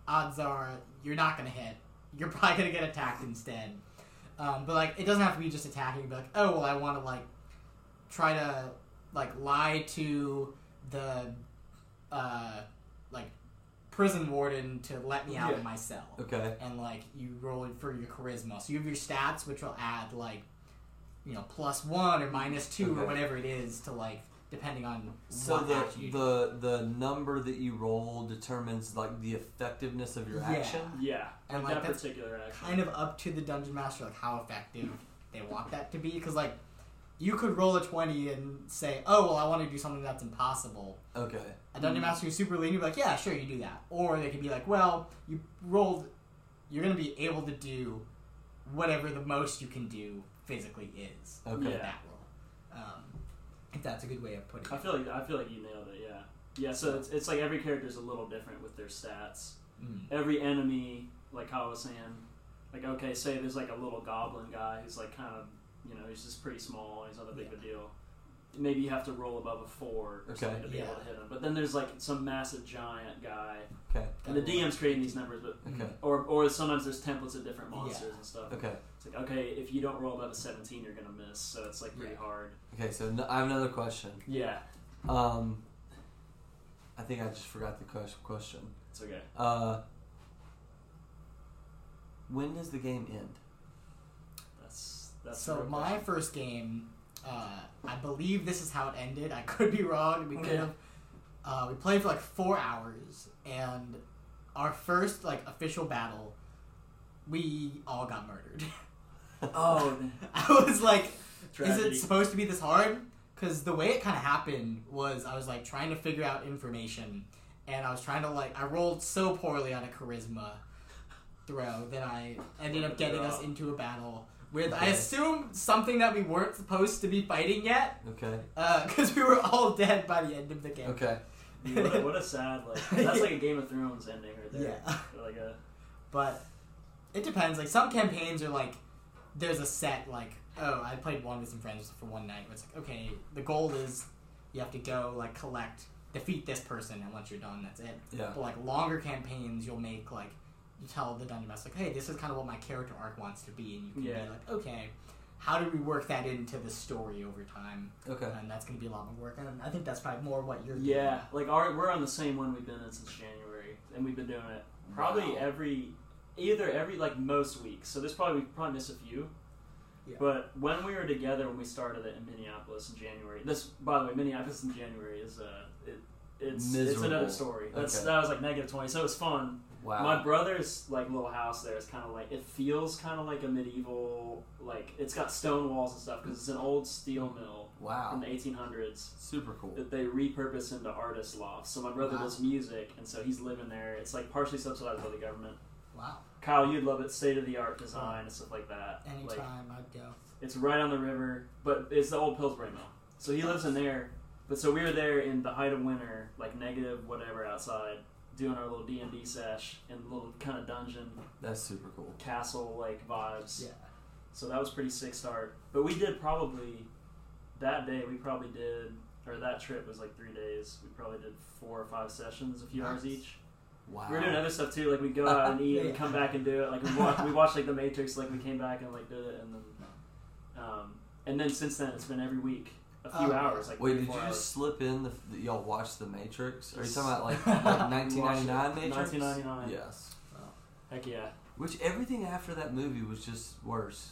odds are you're not gonna hit. You're (laughs) probably gonna get attacked instead. Um, but like it doesn't have to be just attacking. Be like, oh well, I want to like try to like lie to the uh, like prison warden to let me out Yeah. of my cell okay. and like you roll it for your charisma. So you have your stats, which will add like, you know, plus one or minus two or whatever it is to like depending on So what the you the the number that you roll determines like the effectiveness of your Yeah. action. Yeah. And, like like, that that's particular action. kind of up to the dungeon master like how effective they want that to be because like you could roll a 20 and say oh well i want to do something that's impossible Okay. a dungeon master who's super lean, you'd be like yeah sure you do that or they could be like well you rolled you're going to be able to do whatever the most you can do physically is Okay. with Yeah. that roll um, if that's a good way of putting I it feel like I feel like you nailed it. Yeah. Yeah. So it's, it's like every character is a little different with their stats. Mm. Every enemy, like Kyle was saying, like okay, say there's like a little goblin guy who's like kind of you know he's just pretty small. He's not a big of a deal. Maybe you have to roll above a four or Okay. something to be able to hit him. But then there's like some massive giant guy, Okay. and the DM's creating these numbers, but Okay. or or sometimes there's templates of different monsters and stuff. Okay. It's like okay, if you don't roll above a 17, you're gonna miss. So it's like pretty Yeah. hard. Okay. So n- I have another question. Yeah, Um, I think I just forgot the ques- question. it's okay. Uh, when does the game end? That's so my question. first game uh, i believe this is how it ended. I (laughs) could be wrong. We could have uh, we played for like four hours and our first like official battle we all got murdered. (laughs) (laughs) Oh i was like is it supposed to be this hard? Because the way it kind of happened was I was like trying to figure out information, and I was trying to like I rolled so poorly on a charisma throw that I ended up getting us into a battle with I assume something that we weren't supposed to be fighting yet, Okay. Uh, (laughs) because we were all dead by the end of the game. Okay. Dude, what, a, what a sad like (laughs) that's like a Game of Thrones ending right there. Yeah. (laughs) Like a But it depends. Like some campaigns are like there's a set like oh I played one with some friends for one night. Where it's like okay the goal is you have to go like collect defeat this person and once you're done that's it. Yeah. But like longer campaigns you'll make like you tell the dungeon master like hey this is kind of what my character arc wants to be and you can Yeah. be like okay how do we work that into the story over time Okay. and that's gonna be a lot more work and I think that's probably more what you're yeah. Like our we're on the same one we've been in since January, and we've been doing it probably Wow. every either every like most weeks. So there's probably we probably miss a few, Yeah. But when we were together, when we started it in Minneapolis in January, this by the way, Minneapolis in January is uh, it, it's it's another story. That's Okay. that was like negative twenty, so it was fun. Wow. My brother's like little house there is kind of like it feels kind of like a medieval like it's got stone walls and stuff because it's an old steel mill from wow. the 1800s Super cool. that they repurpose into artist lofts. So my brother Wow. does music, and so he's living there. It's like partially subsidized by the government. Wow. Kyle, you'd love it. State of the art design and stuff like that. Like, Anytime I'd go. it's right on the river, but it's the old Pillsbury Mill. So he lives in there. But so we were there in the height of winter, like negative whatever outside, doing our little D and D sesh and little kind of dungeon That's super cool. castle like vibes. Yeah. So that was pretty sick start. But we did probably that day. We probably did, or that trip was like three days. We probably did four or five sessions, a few hours Nice. each. Wow. We were doing other stuff too. Like we go out and eat Yeah. and come back and do it. Like we watched, we watched like The Matrix. Like we came back and like did it, and then, um, and then since then it's been every week, a few Oh. hours. Like Wait, did you hours. just slip in the, that y'all watched The Matrix? Are you talking about like, (laughs) like 1999 Matrix? 1999. Yes. Oh, heck yeah. Which everything after that movie was just worse.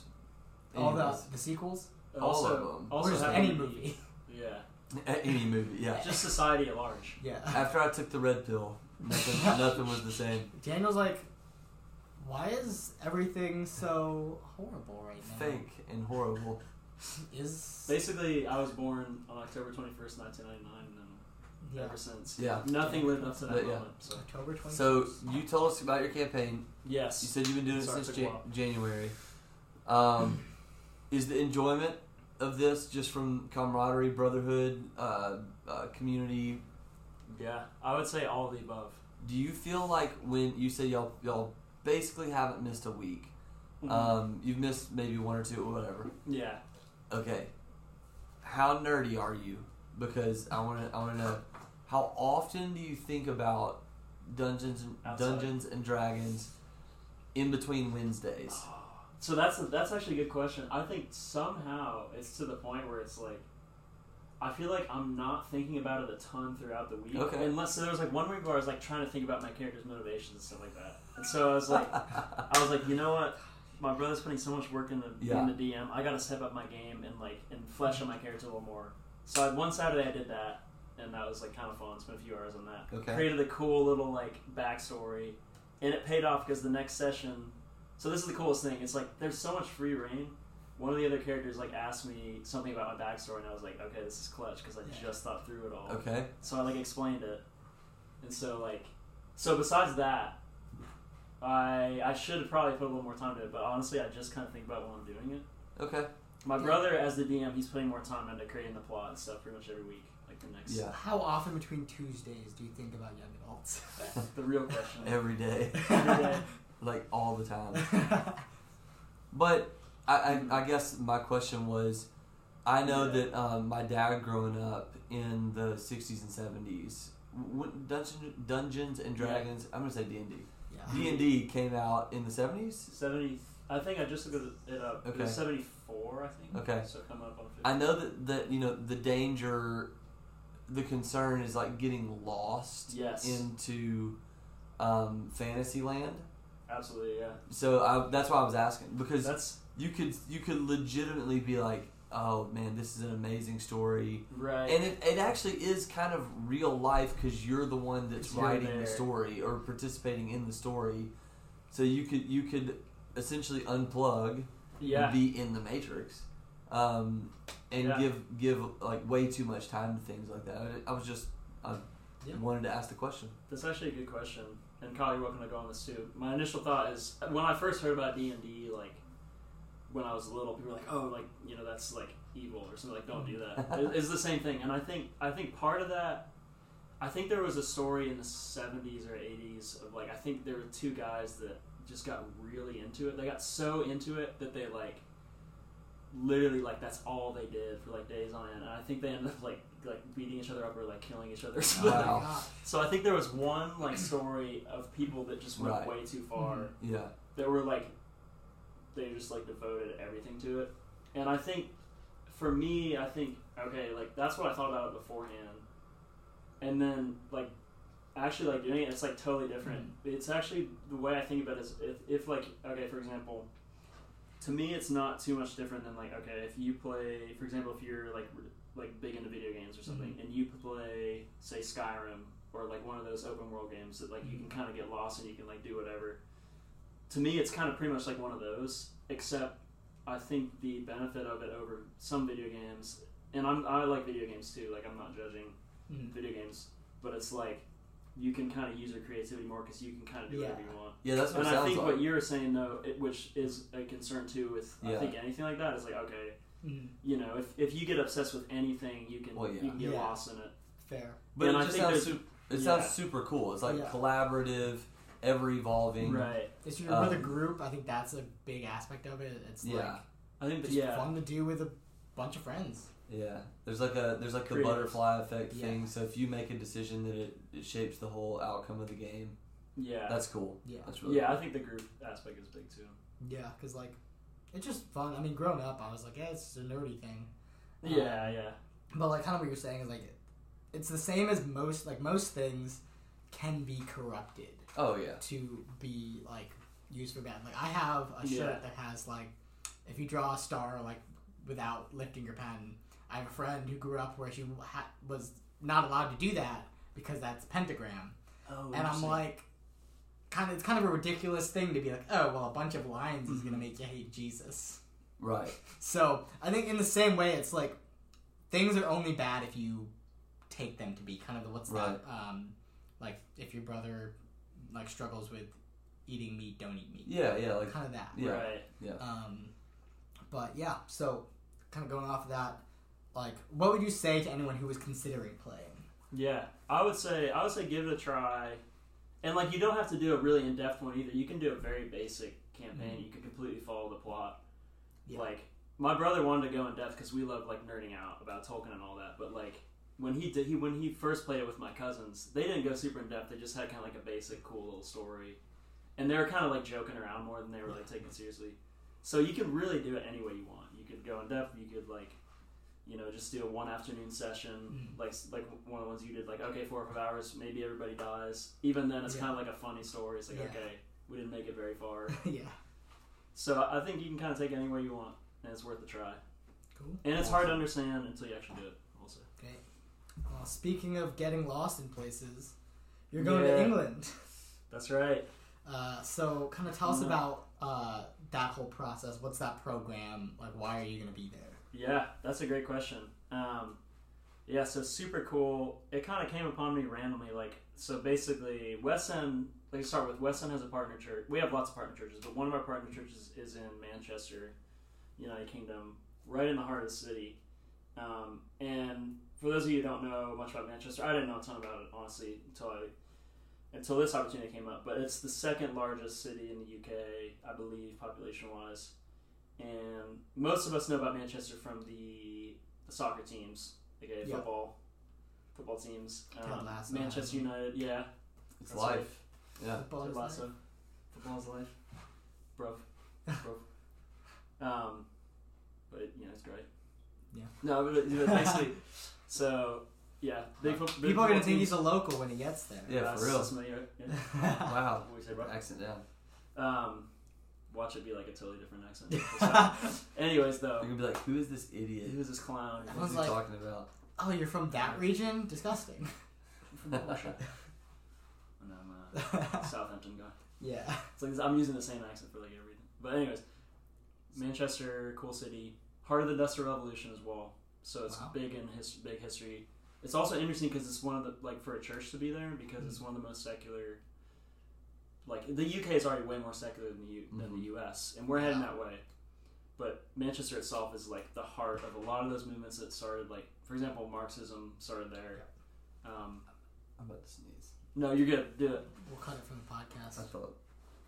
All the the sequels. Uh, All also, of them. Also or just any (laughs) a- movie. Yeah. Any movie, yeah. (laughs) Just society at large. Yeah. After I took the red pill, nothing, nothing was the same. Daniel's like, why is everything so horrible right now? Fake and horrible. (laughs) Is Basically, I was born on October 21st, 1999, and yeah. ever since. Yeah. Nothing lived up to that But yeah. moment. So. October twenty. So you told us about your campaign. Yes. You said you've been doing it Sorry, since it took a January. Um, (clears throat) is the enjoyment of this just from camaraderie, brotherhood, uh, uh, community? Yeah, I would say all of the above. Do you feel like when you say y'all y'all basically haven't missed a week? Mhm. Um, you've missed maybe one or two or whatever. yeah. Okay. How nerdy are you? Because I want to I want to know how often do you think about Dungeons and Outside. Dungeons and Dragons in between Wednesdays? Ah, so that's that's actually a good question. I think somehow it's to the point where it's like, I feel like I'm not thinking about it a ton throughout the week. Okay. Unless so there was like one week where I was like trying to think about my character's motivations and stuff like that. And so I was like, (laughs) I was like, you know what? My brother's putting so much work into Yeah. being the DM. I got to step up my game and like and flesh out my character a little more. So I, one Saturday I did that, and that was like kind of fun. Spent a few hours on that. Okay. Created a cool little like backstory, and it paid off because the next session. So this is the coolest thing. It's like there's so much free reign. One of the other characters like asked me something about my backstory, and I was like, okay, this is clutch because I Yeah. just thought through it all. okay. So I like explained it, and so like, so besides that, I I should have probably put a little more time to it, but honestly, I just kind of think about when I'm doing it. Okay. My Yeah. brother, as the DM, he's putting more time into creating the plot and stuff pretty much every week, like the next. Yeah. How often between Tuesdays do you think about young adults? (laughs) The real question. (laughs) Every (laughs) day. Every day. like all the time. But I, I, I guess my question was, I know Yeah. that um, my dad growing up in the '60s and '70s, Dungeon, Dungeons and Yeah. Dragons. I'm gonna say D and D. D and D came out in the '70s. Seventy. I think I just looked it up. It Okay. was seventy-four, I think. Okay. So come up on fifty. I know that that you know the danger, the concern is like getting lost Yes. into um, fantasy land. Absolutely, yeah. So I, that's why I was asking because That's you could you could legitimately be like, oh man, this is an amazing story, right. and it, it actually is kind of real life because you're the one that's writing the story or participating in the story. So you could you could essentially unplug, yeah. and be in the matrix, um, and Yeah. give give like way too much time to things like that. I, I was just I Yeah. wanted to ask the question. That's actually a good question. And Kyle, you're welcome to go on this too. My initial thought is when I first heard about D and D, like when I was little, people were like, "Oh, like you know, that's like evil or something." Like, don't do that. (laughs) It- it's the same thing. And I think I think part of that, I think there was a story in the '70s or '80s of like I think there were two guys that just got really into it. They got so into it that they like literally like that's all they did for like days on end. And I think they ended up like like beating each other up or like killing each other. or something. Oh Wow. So I think there was one like story of people that just went Right. way too far. Mm-hmm. Yeah. That were like they just like devoted everything to it. And I think for me, I think okay, like that's what I thought about it beforehand. And then like actually like doing it, it's like totally different. It's actually the way I think about it is if, if like okay, for example, to me, it's not too much different than like okay, if you play, for example, if you're like like big into video games or something, Mm-hmm. and you play say Skyrim or like one of those open world games that like you Mm-hmm. can kind of get lost and you can like do whatever. To me, it's kind of pretty much like one of those, except I think the benefit of it over some video games, and I'm I like video games too. Like I'm not judging Mhm. video games, but it's like you can kind of use your creativity more because you can kind of do whatever you want. Yeah, that's what And it I think like. what you're saying though, it, which is a concern too with I think anything like that is like okay, Mhm. you know, if, if you get obsessed with anything, you can Well, yeah. you can get Yeah. lost in it. Fair. but and it I just think sounds there's- super, it yeah. sounds super cool. It's like Yeah. collaborative, ever evolving. Right. If you're with a Um, group, I think that's a big aspect of it. It's Yeah. like I think that just yeah. fun to do with a bunch of friends. Yeah, there's like a there's like the butterfly effect Yeah. thing. So if you make a decision that it, it shapes the whole outcome of the game, Yeah. that's cool. Yeah. That's really yeah, I think the group aspect is big too. Yeah, because like it's just fun. I mean, growing up, I was like, yeah, it's just a nerdy thing. Um, Yeah, yeah. But like, kind of what you're saying is like, it's the same as most like most things can be corrupted Oh yeah. to be like used for bad. Like I have a shirt Yeah. that has like, if you draw a star like without lifting your pen. I have a friend who grew up where she ha- was not allowed to do that because that's pentagram. Oh, and I'm like, kind of, it's kind of a ridiculous thing to be like, oh, well, a bunch of lines is gonna make you hate Jesus. Right. So I think in the same way, it's like things are only bad if you take them to be kind of the what's Right. that? Um, like if your brother like struggles with eating meat, don't eat meat. Yeah, yeah, like Kind of that. Yeah. right. Yeah. Um, but yeah, so kind of going off of that, like, what would you say to anyone who was considering playing? Yeah, I would say I would say give it a try, and like you don't have to do a really in depth one either. You can do a very basic campaign. You can completely follow the plot. Yeah. Like my brother wanted to go in depth because we love like nerding out about Tolkien and all that. But like when he did, he when he first played it with my cousins, they didn't go super in depth. They just had kind of like a basic, cool little story, and they were kind of like joking around more than they were like taking it seriously. So you can really do it any way you want. You could go in depth. You could like you know, just do a one afternoon session, Mhm. like like one of the ones you did, like okay, four or five hours, maybe everybody dies. Even then, it's Yeah. kind of like a funny story. It's like Yeah. okay, we didn't make it very far. (laughs) yeah, so I think you can kind of take it any way you want, and it's worth a try. cool. And it's hard to understand until you actually do it. Also, speaking of getting lost in places, you're going Yeah. to England. (laughs) that's right. Uh, so, kind of tell us about uh, that whole process. What's that program? Like, why are you going to be there? Yeah, that's a great question. Um, yeah, so super cool. It kind of came upon me randomly. Like, so basically, West End. Let's start with West End has a partner church. We have lots of partner churches, but one of our partner churches is in Manchester, United Kingdom, right in the heart of the city. Um, and for those of you who don't know much about Manchester, I didn't know a ton about it honestly until I until this opportunity came up. But it's the second largest city in the UK, I believe, population wise and most of us know about Manchester from the, the soccer teams, aka Yeah. football, football teams. Ted Um, Lasso Manchester has. United, yeah. it's That's life. Yeah. Football is life. football is life, bro, bro. (laughs) Um, but you know it's great. Yeah. No, but, but basically, (laughs) so yeah, big, fo- big People are gonna think he's a local when he gets there. Yeah, That's- for real. that's familiar, yeah. (laughs) Wow. What we say, bro? Accent down. Um, watch it be like a totally different accent. (laughs) Anyways, though, You're gonna be like, who is this idiot? who's this clown? I What's he like- talking about? oh, you're from that region? Disgusting. I'm from Russia. (laughs) and I'm a Southampton guy. yeah. It's like I'm using the same accent for like everything. But anyways, Manchester, cool city, heart of the Industrial Revolution as well. So it's Wow. big in his big history. It's also interesting because it's one of the like for a church to be there because it's one of the most secular. Like the UK is already way more secular than the U, than the US, and we're heading Yeah. that way. But Manchester itself is like the heart of a lot of those movements that started. Like for example, Marxism started there. Um, I'm about to sneeze. no, you're good. Do it. We'll cut it from the podcast. I thought.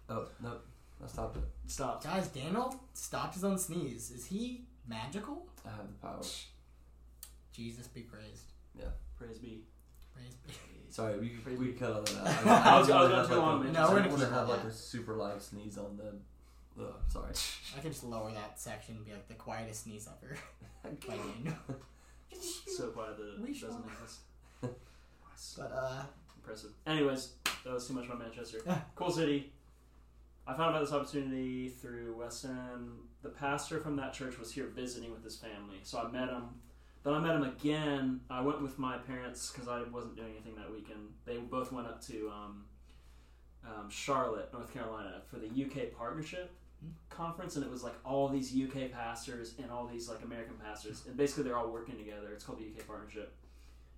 Oh no, I stopped it. Stop. Guys, Daniel stopped his own sneeze. Is he magical? I have the power. Jesus be praised. Yeah, praise be. Praise be. (laughs) Sorry, we Praise we be. cut all that out. (laughs) I was- I was didn't going have, too like, long, a- No, we're I gonna didn't wanna keep have that. like a super loud sneeze on the. Ugh, sorry. (laughs) I can just lower that section and be like the quietest sneeze ever. by Daniel. So quiet that it We doesn't shall. exist. But uh, Impressive. Anyways, that was too much about Manchester. cool city. I found about this opportunity through West End. The pastor from that church was here visiting with his family, so I met him. Then I met him again. I went with my parents because I wasn't doing anything that weekend. They both went up to um, um, Charlotte, North Carolina, for the UK Partnership conference, and it was like all these UK pastors and all these like American pastors, and basically they're all working together. It's called the UK Partnership.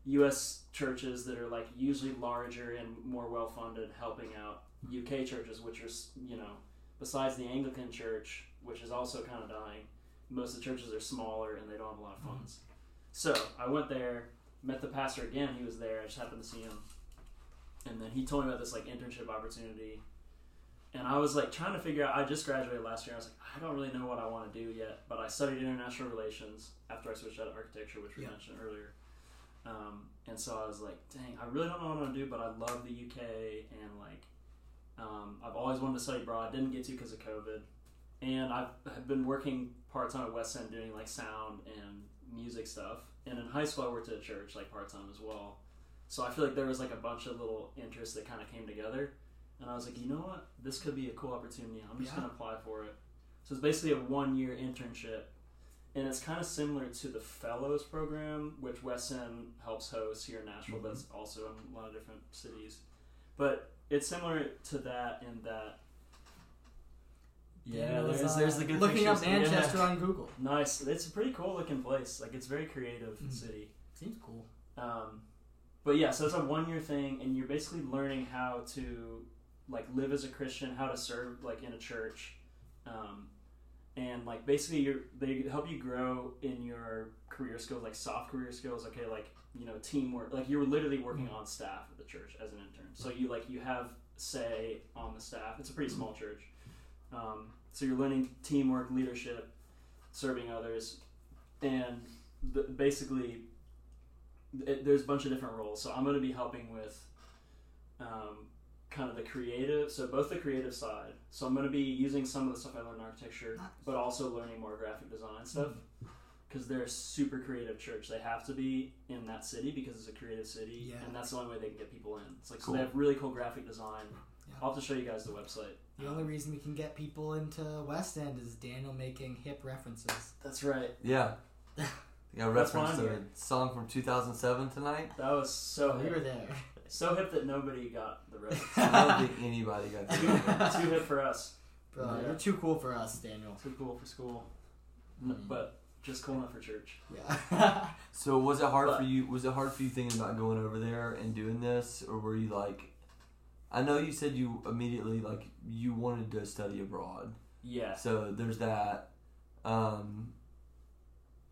U.S. churches that are like usually larger and more well funded, helping out UK churches, which are you know besides the Anglican Church, which is also kind of dying. Most of the churches are smaller and they don't have a lot of funds. So I went there, met the pastor again. He was there. I just happened to see him, and then he told me about this like internship opportunity. And I was like trying to figure out. I just graduated last year. I was like, I don't really know what I want to do yet. But I studied international relations after I switched out of architecture, which we Yeah. mentioned earlier. Um, and so I was like, dang, I really don't know what I want to do, but I love the UK and like, um, I've always wanted to study abroad. Didn't get to because of COVID, and I've have been working part time at West End doing like sound and music stuff. And in high school, I worked at a church like part time as well. So I feel like there was like a bunch of little interests that kind of came together, and I was like, you know what, this could be a cool opportunity. I'm just Yeah. gonna apply for it. So it's basically a one year internship and it's kind of similar to the fellows program which West End helps host here in nashville mm-hmm. but it's also in a lot of different cities but it's similar to that in that yeah was, there's, uh, there's the good looking up pictures. Yeah. Manchester on Google. nice it's a pretty cool looking place like it's a very creative Mhm. city Seems cool. um, but yeah, so it's a one year thing, and you're basically learning how to like live as a Christian, how to serve like in a church, um, and like basically you're they help you grow in your career skills, like soft career skills. Okay, like you know teamwork. Like you're literally working on staff at the church as an intern, so you like you have say on the staff. It's a pretty small church, um, so you're learning teamwork, leadership, serving others, and the, basically it, there's a bunch of different roles. So I'm going to be helping with um, kind of the creative, so both the creative side. So I'm going to be using some of the stuff I learned in architecture, but also learning more graphic design stuff Mm-hmm. because they're a super creative church. They have to be in that city because it's a creative city, Yeah. and that's the only way they can get people in. It's like so they have really cool graphic design. Yeah. I'll have to show you guys the website. The only reason we can get people into West End is Daniel making hip references. That's right. Yeah. (laughs) You got That's reference to a here. song from 2007 tonight. That was so we were there. (laughs) So hip that nobody got the (laughs) reference. I don't think anybody got too, that. too hip for us. Bro, Yeah. you're too cool for us, Daniel. Too cool for school, Mm. but just cool enough for church. Yeah. So was it hard But- for you? Was it hard for you thinking about going over there and doing this, or were you like? I know you said you immediately like you wanted to study abroad. Yeah. So there's that. Um,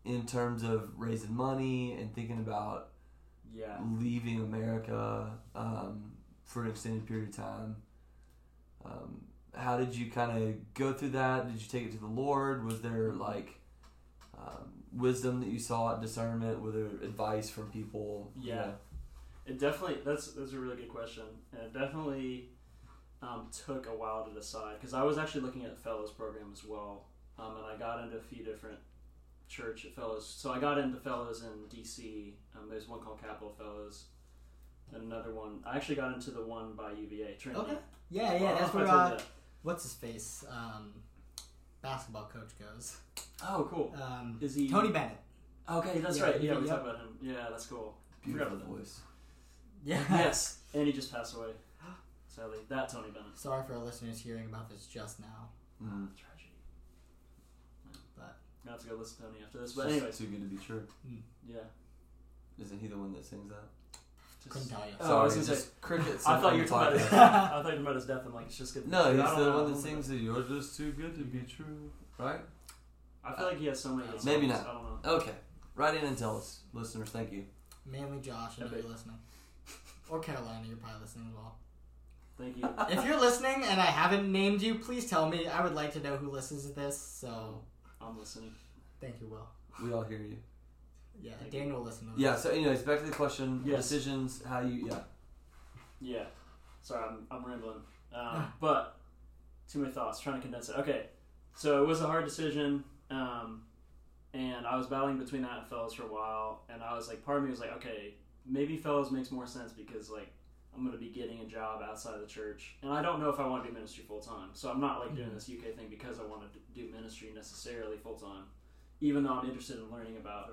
in terms of raising money and thinking about Yeah. leaving America um, for an extended period of time, um, how did you kind of go through that? Did you take it to the Lord? Was there like um, wisdom that you saw, discernment? Were there advice from people? You Yeah. know? It definitely that's that's a really good question, and it definitely um, took a while to decide because I was actually looking at the fellows program as well, um, and I got into a few different church fellows. So I got into fellows in DC. Um, there's one called Capital Fellows, and another one. I actually got into the one by UVA Trinity. Okay. Yeah, yeah, I that's where if uh, that. what's his face? Um, basketball coach goes. Oh, cool. Um, Is he Tony Bennett. Okay, that's Yeah, right. Yeah, we yeah. talked about him. Yeah, that's cool. Beautiful Forgot about voice. Yeah. yes, and he just passed away. (gasps) Sadly, that Tony Bennett. Sorry for our listeners hearing about this just now, Mm. Tragedy. but I have to go listen to Tony after this. But anyways, too good to be true. yeah. Isn't he the one that sings that? Just- couldn't tell you. Oh, I Sorry, was gonna just say. crickets. I thought you were talking about his. podcast. (laughs) I thought you were talking about his death. and like it's just good. No, I he's don't the know. one that sings that you're just too good to be true, right? I feel like he has so many. Maybe songs, not. I don't know. Okay. Write in and tell us, listeners. Thank you. mainly Josh, I know Epic. you're listening, or Carolina, you're probably listening as well. Thank you. (laughs) if you're listening and I haven't named you, please tell me. I would like to know who listens to this. So I'm listening. thank you, Will. We all hear you. Yeah, Thank. Daniel will listen to Yeah. this. So, anyways, back to the question. Yes. Decisions. How you? Yeah. Yeah. Sorry, I'm, I'm rambling. Um, but to my thoughts. Trying to condense it. Okay. So it was a hard decision. Um, and I was battling between that and fellows for a while. And I was like, part of me was like, okay, maybe fellows makes more sense because like I'm going to be getting a job outside of the church, and I don't know if I want to do ministry full time. So I'm not like doing Mhm. this UK thing because I want to do ministry necessarily full time, even though I'm interested in learning about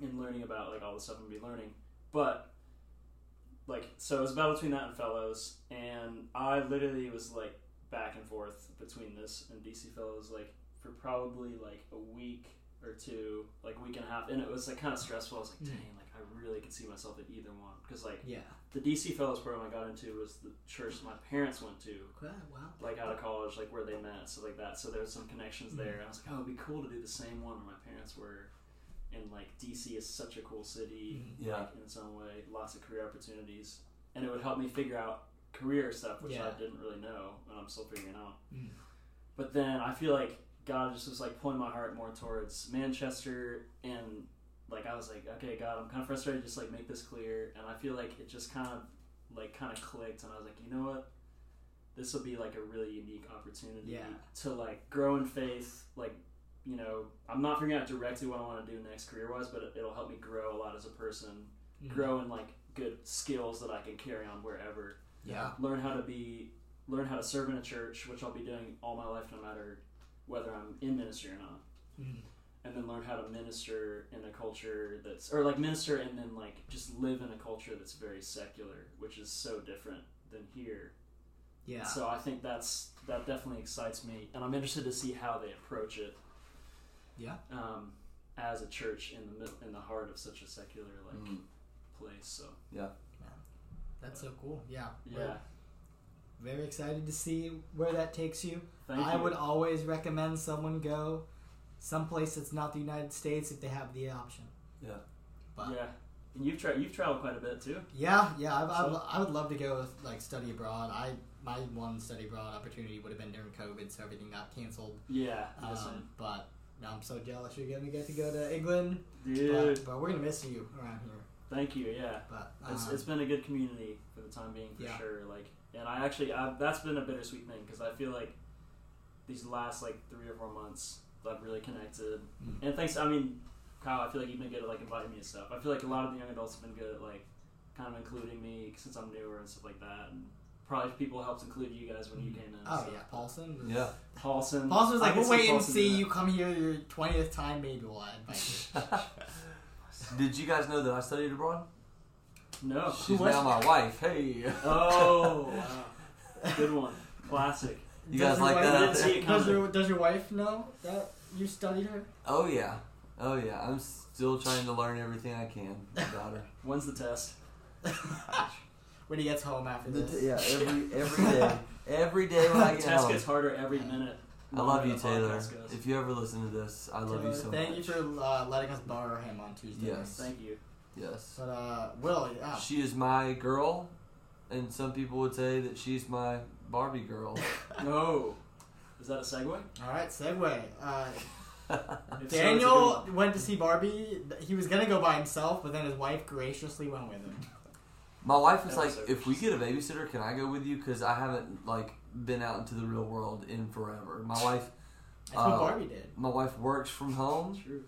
in learning about like all the stuff I'm gonna be learning. But like, so it was a battle between that and Fellows, and I literally was like back and forth between this and DC Fellows like for probably like a week or two, like week and a half, and it was like kind of stressful. I was like, Mm. dang, like I really could see myself at either one because like Yeah. the DC Fellows program I got into was the church my parents went to, Wow. like out of college, like where they met, stuff like that. So there was some connections there. And I was like, oh, it'd be cool to do the same one where my parents were. And like DC is such a cool city, Mhm. Yeah. like, in its own way, lots of career opportunities, and it would help me figure out career stuff, which Yeah. I didn't really know, and I'm still figuring out. Mm. But then I feel like God just was like pulling my heart more towards Manchester, and like I was like, okay, God, I'm kind of frustrated. Just like make this clear, and I feel like it just kind of like kind of clicked, and I was like, you know what? This will be like a really unique opportunity Yeah. to like grow in faith. Like, you know, I'm not figuring out directly what I want to do next career wise, but it, it'll help me grow a lot as a person, Mhm. grow in like good skills that I can carry on wherever Yeah. learn how to be learn how to serve in a church which i'll be doing all my life no matter whether i'm in ministry or not Mhm. And then learn how to minister in a culture that's or like minister and then like just live in a culture that's very secular which is so different than here Yeah. so i think that's that definitely excites me and i'm interested to see how they approach it Yeah. um, as a church in the mid- in the heart of such a secular like Mm. place so yeah Man, That's so cool. Yeah. yeah We're very excited to see where that takes you. thank I you would always recommend someone go someplace that's not the United States if they have the option. Yeah. But yeah and you've tried you've traveled quite a bit too yeah, yeah, I've, I've, I would love to go like study abroad. I my one study abroad opportunity would have been during COVID, so everything got canceled. Yeah, listen, Um, but now I'm so jealous you're gonna get to go to England. dude. But, but we're gonna miss you around here. Thank you. Yeah, But it's, um, it's been a good community for the time being, for Yeah. sure. Like, and I actually, I've, that's been a bittersweet thing because I feel like these last like three or four months, I've really connected. Mm. And thanks, I mean, Kyle, I feel like you've been good at like inviting me to stuff. I feel like a lot of the young adults have been good at like kind of including me since I'm newer and stuff like that. And probably people helped include you guys when you came in. oh so. yeah, Paulson. Was, Yeah. Paulson. Paulson was like, we'll wait and Paulson do see you come here your twentieth time, maybe we'll invite you. (laughs) (laughs) Did you guys know that I studied abroad? No. She's was now my wife. Hey. Oh, (laughs) wow. Good one. Classic. You Does guys your like wife- that? I didn't see it Does your Does your wife know that you studied her? Oh yeah. Oh yeah. I'm still trying to learn everything I can (laughs) about her. When's the test? (laughs) when he gets home after The this. t- yeah, every (laughs) every day, every day when I The get test home. gets harder every minute. I love you, Taylor. If you ever listen to this, I love you Taylor, so Thank much. you for uh, letting us borrow him on Tuesday. Yes. Thank you. Yes. But uh, Will, yeah. She is my girl, and some people would say that she's my Barbie girl. No. Is that a segue? All right, segue. Uh, (laughs) If so, Daniel went to see Barbie. He was gonna go by himself, but then his wife graciously went with him. My wife was That like, was so "If we get a babysitter, can I go with you? Because I haven't like been out into the real world in forever." My wife, That's what Uh, Barbie did. my wife works from home, True.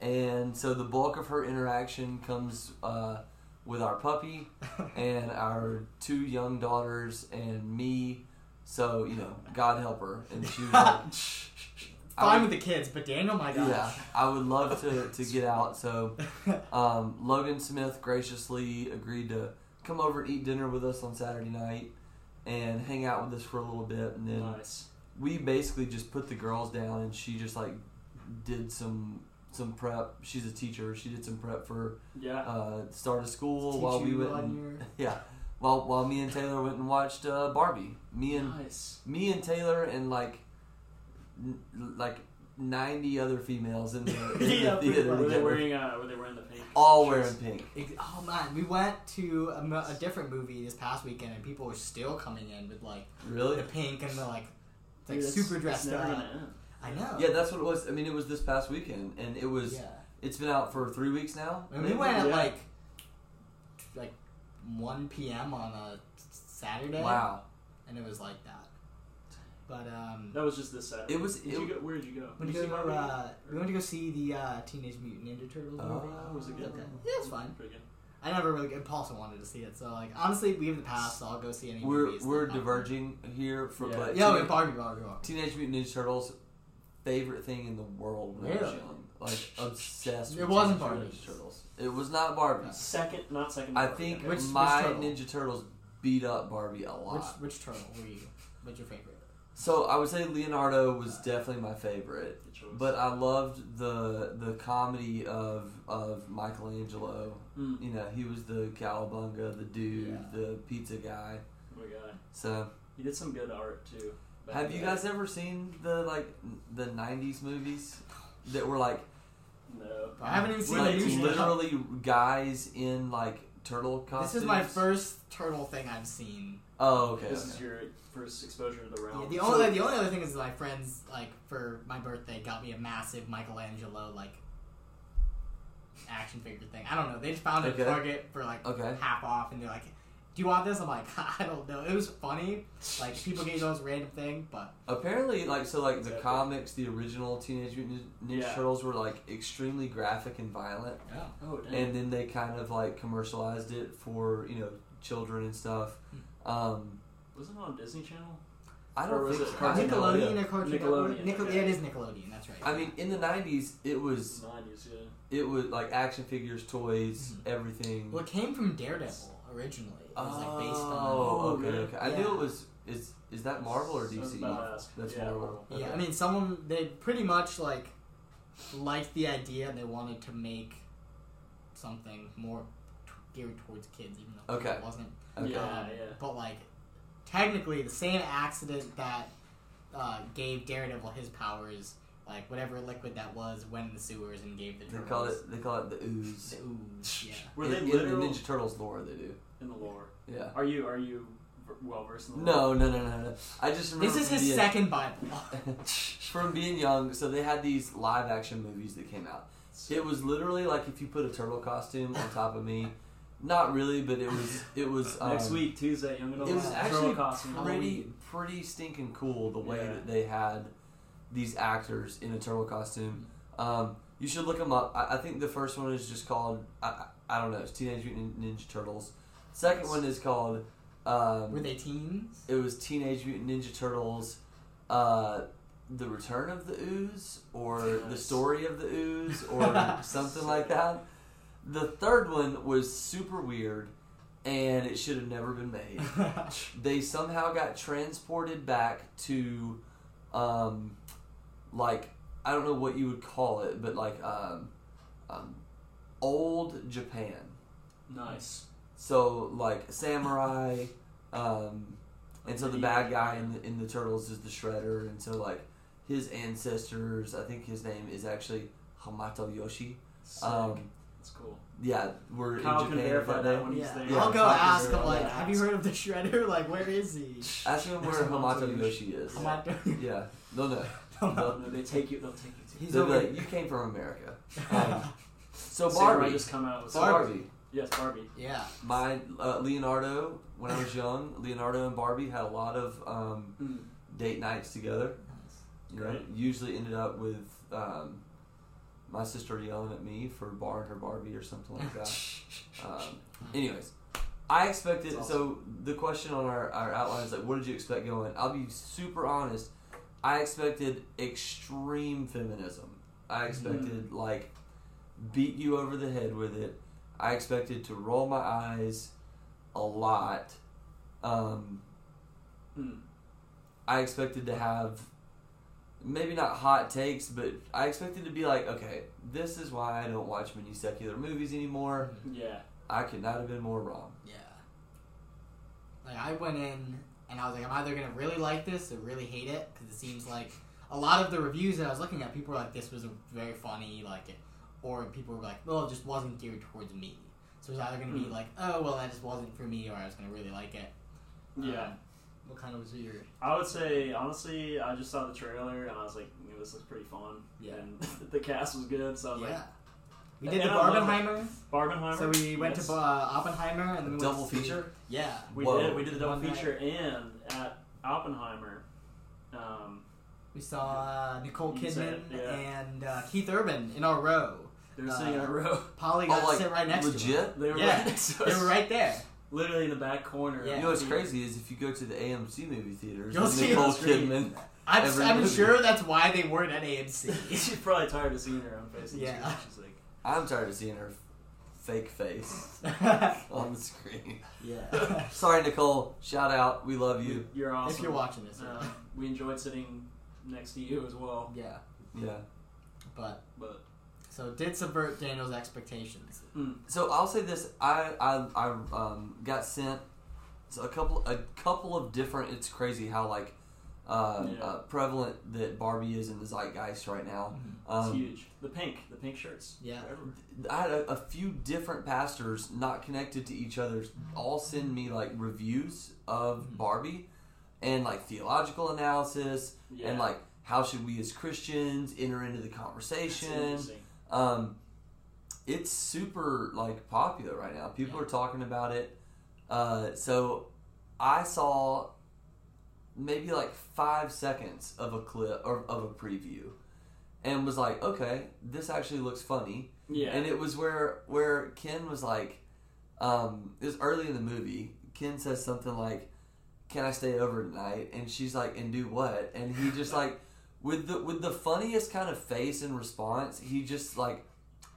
and so the bulk of her interaction comes uh, with our puppy (laughs) and our two young daughters and me. So you know, God help her. And she was (laughs) like, Fine would- with the kids, but Daniel, my gosh. Yeah, I would love to, to get out. So (laughs) um, Logan Smith graciously agreed to come over and eat dinner with us on Saturday night and hang out with us for a little bit. And then Nice. we basically just put the girls down and she just like did some some prep. She's a teacher. She did some prep for Yeah. uh, start of school Teach while we went. And, (laughs) yeah, while while me and Taylor went and watched uh, Barbie. Me and nice. me and Taylor and like n- like ninety other females in the, in (laughs) Yeah, the theater. Were they wearing? Uh, were they wearing the pink? all shirts? wearing pink. Oh man, we went to a, a different movie this past weekend, and people were still coming in with like Really? the pink and the like, like Dude, super dressed up. gonna. I know. Yeah, that's what it was. I mean, it was this past weekend, and it was. Yeah. It's been out for three weeks now. And we went Yeah. like like one p.m. on a Saturday. Wow. And it was like that. But um, That was just this Saturday. It was- Did it- you go? Where did you go? we Did went you to see go. Barbie? Uh, we went to go see the uh, Teenage Mutant Ninja Turtles Oh. movie. was it good? Okay. Yeah, it's fine. Pretty good. I never really. And Paulson wanted to see it, so like honestly, we have the past. so I'll go see any We're movies. we're that- diverging here from Yeah. but Yeah, Teen- wait, Barbie, Barbie, Barbie. Teenage Mutant Ninja Turtles favorite thing in the world when I was Really? young. Like obsessed. It with wasn't Teenage Mutant Ninja Turtles. It was not Barbie. Second, not second. I Barbie, think. Which- which my turtle? Ninja Turtles beat up Barbie a lot. Which which turtle were you? What's your favorite? So I would say Leonardo was definitely my favorite, but I loved the the comedy of of Michelangelo. Mm, You know, he was the cowabunga, the dude, Yeah. the pizza guy. Oh my guy. So, He did some good art too. have you guys ever seen the like the '90s movies that were like No. I haven't even seen like, the new teen- literally guys in like turtle costumes? This is my first turtle thing I've seen. Oh, okay. This okay. is your first exposure to the realm. Yeah, the So- only the only other thing is my friends like for my birthday got me a massive Michelangelo like action figure thing. I don't know. They just found it Okay. at Target for like Okay. half off, and they're like, "Do you want this?" I'm like, (laughs) "I don't know." It was funny. Like people gave those random thing, but Apparently, like so, like the Exactly. comics, the original Teenage Mutant Ninja Yeah. Turtles were like extremely graphic and violent, yeah. Oh, dang. and then they kind of like commercialized it for you know children and stuff. Um, was it on Disney Channel? I don't was think it so. I Nickelodeon idea. or Cartoon Nickelodeon, Nickel- okay. Yeah, it is Nickelodeon. That's right. I mean, in the '90s, it was Nineties, yeah. it was like action figures, toys, Mhm. everything. well, it came from Daredevil originally. It was like based on. Oh, okay, really? okay. I knew it was. Is is that Marvel or DC? about to ask. That's yeah, Marvel. Yeah, Okay. I mean, someone they pretty much like liked the idea and they wanted to make something more t- geared towards kids, even though Okay. it wasn't. Okay. Yeah, Um, yeah. But like, technically, the same accident that uh, gave Daredevil his powers, like whatever liquid that was, went in the sewers and gave the They turtles. call it they call it the ooze. the ooze. Yeah. Were in, they in the Ninja Turtles lore? They do. in the lore? Yeah. Are you are you well versed in the lore? No, no, no, no, no. I just remember This is from his being- second Bible. (laughs) (laughs) from being young. So they had these live action movies that came out. It was literally like if you put a turtle costume on top of me. Not really, but it was it was (laughs) um, Next week, Tuesday, Young Adult. It was Yeah. actually costume. pretty Halloween. pretty stinking cool the way Yeah. that they had these actors in a turtle costume. Um, you should look them up. I, I think the first one is just called I, I I don't know. It's Teenage Mutant Ninja Turtles. Second one is called um, Were they teens? it was Teenage Mutant Ninja Turtles, uh, The Return of the Ooze, or The Story of the Ooze, or (laughs) something like that. The third one was super weird, and it should have never been made. (laughs) They somehow got transported back to, um, like, I don't know what you would call it, but like, um, um, old Japan. Nice. So like samurai, um, and so the bad guy in the, in the turtles is the shredder, and so like his ancestors, I think his name is actually Hamato Yoshi. Um, That's cool. yeah, we're Kyle in can Japan verify that that when he's yeah. there. Yeah, I'll go Fox is ask him on like, that. have you heard of the Shredder? Like, where is he? Ask him where Hamato Hamato Yoshi is. I'm not doing Yeah, no, no. (laughs) know. No, they take you. They'll take you to. He's They'll over. like, you came from America. (laughs) Um, so Samurai Barbie, just come out with so Barbie. Barbie. Yes, Barbie. yeah. My uh, Leonardo, when I was young, (laughs) Leonardo and Barbie had a lot of um, Mm. date nights together. You know, Great. usually ended up with um, my sister yelling at me for borrowing her Barbie or something like that. (laughs) um, anyways, I expected. That's So the question on our, our outline is like, what did you expect going? I'll be super honest. I expected extreme feminism. I expected like beat you over the head with it. I expected to roll my eyes a lot. Um, Mm. I expected to have maybe not hot takes, but I expected to be like, okay, this is why I don't watch many secular movies anymore. Yeah. I could not have been more wrong. Yeah. Like I went in and I was like, I'm either gonna really like this or really hate it because it seems like a lot of the reviews that I was looking at, people were like, this was very funny, like it, or people were like, well, it just wasn't geared towards me. So it's either gonna be Hmm. like, oh, well, that just wasn't for me, or I was gonna really like it. Yeah. Um, what kind of was your? I would say honestly, I just saw the trailer and I was like, you know, this looks pretty fun. Yeah. And (laughs) the cast was good, so I was yeah. like, We did And the I love. Barbenheimer, Barbenheimer. so we went yes. to uh, Oppenheimer and then we went Double to see- feature? Yeah. We Whoa. did. We did the double One night. feature, and at Oppenheimer, um, We saw uh, Nicole Kidman said, yeah. and uh, Keith Urban in our row. They were Uh, sitting in a row. Polly Oh, got to sit right next to him. legit. They were Yeah. right (laughs) next to They were right there. Literally in the back corner. Yeah. You know what's crazy is if you go to the AMC movie theaters, You'll see Nicole. Kidman. I'm, Every I'm movie. sure that's why they weren't at AMC. (laughs) She's probably tired of seeing her own face. on the Yeah. screen. She's like, I'm tired of seeing her fake face (laughs) on the screen. yeah. Sorry, Nicole. Shout out. We love you. You're awesome. If you're watching this, Uh, we enjoyed sitting next to you as well. yeah. Yeah. But But so it did subvert Daniel's expectations. mm, So I'll say this: I I, I um, got sent a couple a couple of different. It's crazy how like uh, Yeah. uh, prevalent that Barbie is in the zeitgeist right now. it's Um, huge. The pink, the pink shirts. Yeah. Forever. I had a, a few different pastors not connected to each other all send me like reviews of Mhm. Barbie and like theological analysis Yeah. and like how should we as Christians enter into the That's conversation. Um, it's super like popular right now. People Yeah. are talking about it. Uh, so I saw maybe like five seconds of a clip or of a preview, and was like, okay, this actually looks funny. Yeah. And it was where where Ken was like, um, it was early in the movie. Ken says something like, "Can I stay over tonight?" And she's like, "And do what?" And he just (laughs) like, with the with the funniest kind of face and response, he just like,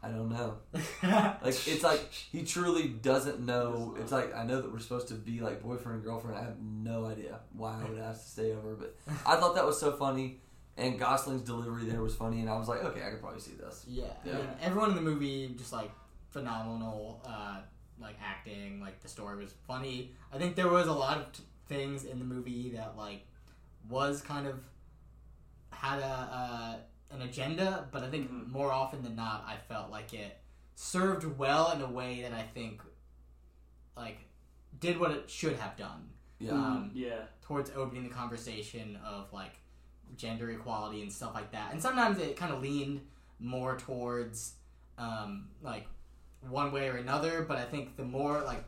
I don't know. (laughs) Like it's like he truly doesn't know. It's like I know that we're supposed to be like boyfriend and girlfriend. I have no idea why I would ask to stay over, but (laughs) I thought that was so funny. And Gosling's delivery there was funny, and I was like, okay, I could probably see this. yeah. Yeah. And everyone in the movie just like phenomenal, uh, like acting. Like the story was funny. I think there was a lot of t- things in the movie that like was kind of had a uh, an agenda, but I think Mhm. more often than not, I felt like it served well in a way that I think like did what it should have done. Yeah. Um, yeah. towards opening the conversation of like gender equality and stuff like that. And sometimes it kind of leaned more towards um, like one way or another. But I think the more like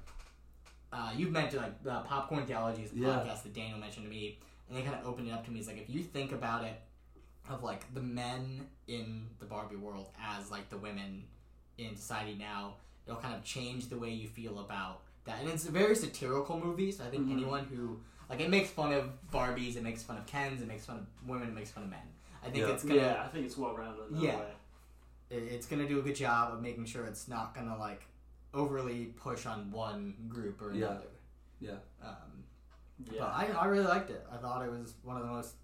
uh, you've mentioned like the popcorn theology is the Yeah. podcast that Daniel mentioned to me, and they kind of opened it up to me. It's like if you think about it, of like the men in the Barbie world as like the women in society now, it'll kind of change the way you feel about that. And it's a very satirical movie, so I think Mhm. anyone who like it makes fun of Barbies, it makes fun of Kens, it makes fun of women, it makes fun of men. I think Yeah. it's gonna yeah, I think it's well rounded. in that Yeah. way. it's gonna do a good job of making sure it's not gonna like overly push on one group or Yeah. another. Yeah. Um, Yeah. But I, I really liked it. I thought it was one of the most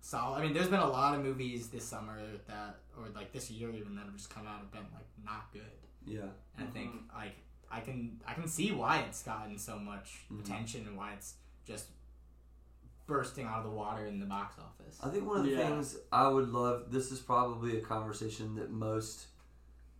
solid. I mean, there's been a lot of movies this summer that, or like this year even, that have just come out and been like not good. Yeah. And I think Mm-hmm. like I can I can see why it's gotten so much Mhm. attention and why it's just bursting out of the water in the box office. I think one of the Yeah. things I would love. This is probably a conversation that most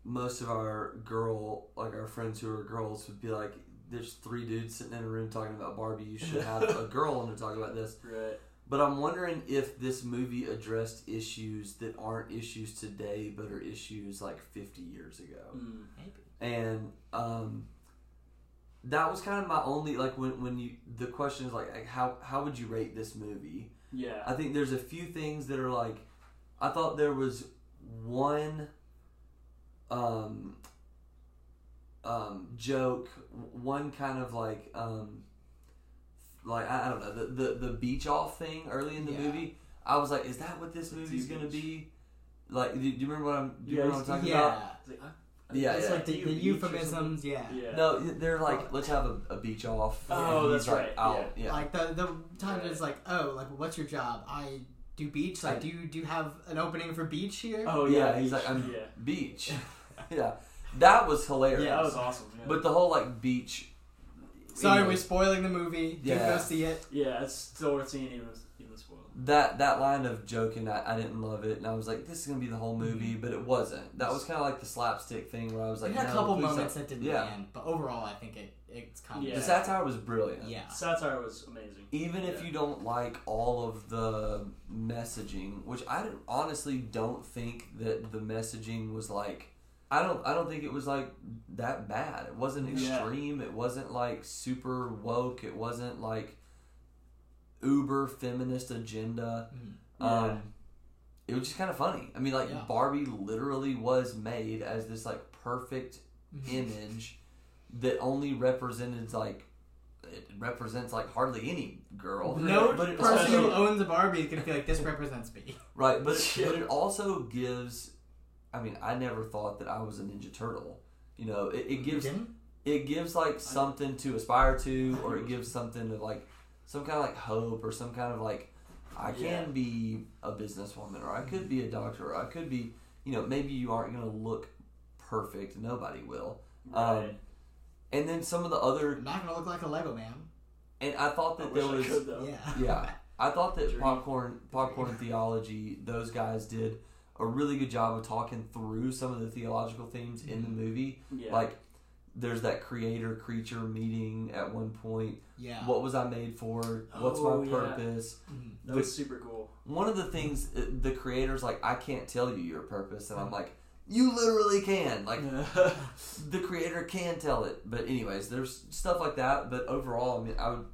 most of our girl, like our friends who are girls, would be like. There's three dudes sitting in a room talking about Barbie. You should have (laughs) a girl on to talk about this. right. But I'm wondering if this movie addressed issues that aren't issues today, but are issues like 50 years ago. Mm. Maybe. and um, that was kind of my only like when when you the question is like, like how how would you rate this movie? Yeah. I think there's a few things that are like I thought there was one um um joke, one kind of like um like I, I don't know the, the the beach off thing early in the Yeah. movie. I was like, is that what this The movie's gonna beach. be? Like, do, do you remember what I'm? Do you Yeah, remember what I'm talking yeah. about? It's like, huh? Yeah, it's yeah. like the, Tea the euphemisms, yeah. Yeah. No, they're like, let's have a, a beach off. Oh, And that's he's like, right, Out. yeah. Yeah. Like the the time Right. it's like, oh, like what's your job? I do beach. Like, I- do you do you have an opening for beach here? Oh yeah, yeah. he's like, I'm yeah. beach. (laughs) (laughs) yeah, that was hilarious. Yeah, that was awesome. Yeah. But the whole like beach. Sorry, we're spoiling the movie. Do Yeah. go see it. yeah, it's still worth seeing even even spoiled. that that line of joking, I, I didn't love it, and I was like, this is gonna be the whole movie, mm-hmm. but it wasn't. That was kind of like the slapstick thing where I was like, it had no, a couple please moments don't. that didn't Yeah. land, but overall, I think it it's kind of Yeah. The satire was brilliant. yeah. Satire was amazing. even if you don't like all of the messaging which i don't- honestly don't think that the messaging was like i don't i don't think it was like that bad it wasn't Yeah. extreme it wasn't like super woke it wasn't like uber feminist agenda Mhm. Yeah. um it was just kind of funny. I mean, like Yeah. Barbie literally was made as this like perfect Mhm. image that only represented like it represents like hardly any girl. No (laughs) but person who owns a Barbie is gonna feel like this represents me. Right, but it, but (laughs) it also gives. I mean, I never thought that I was a Ninja Turtle. You know, it, it gives it gives like something to aspire to, or it gives something to like some kind of like hope, or some kind of like I can Yeah. be a businesswoman, or I could be a doctor, or I could be. You know, maybe you aren't going to look perfect. Nobody will. Right. Um, And then some of the other, I'm not gonna look like a Lego man. and I thought I that wish there I was. could. Yeah. Yeah, I thought that Dream. popcorn popcorn (laughs) theology. Those guys did a really good job of talking through some of the theological themes in the movie. Yeah. Like, there's that creator creature meeting at one point. Yeah. What was I made for? What's Oh, my purpose? Mhm. that was super cool. One of the things uh, the creator's like, I can't tell you your purpose, and I'm like, you literally can. Like, (laughs) the creator can tell it. But anyways, there's stuff like that. But overall, I mean, I would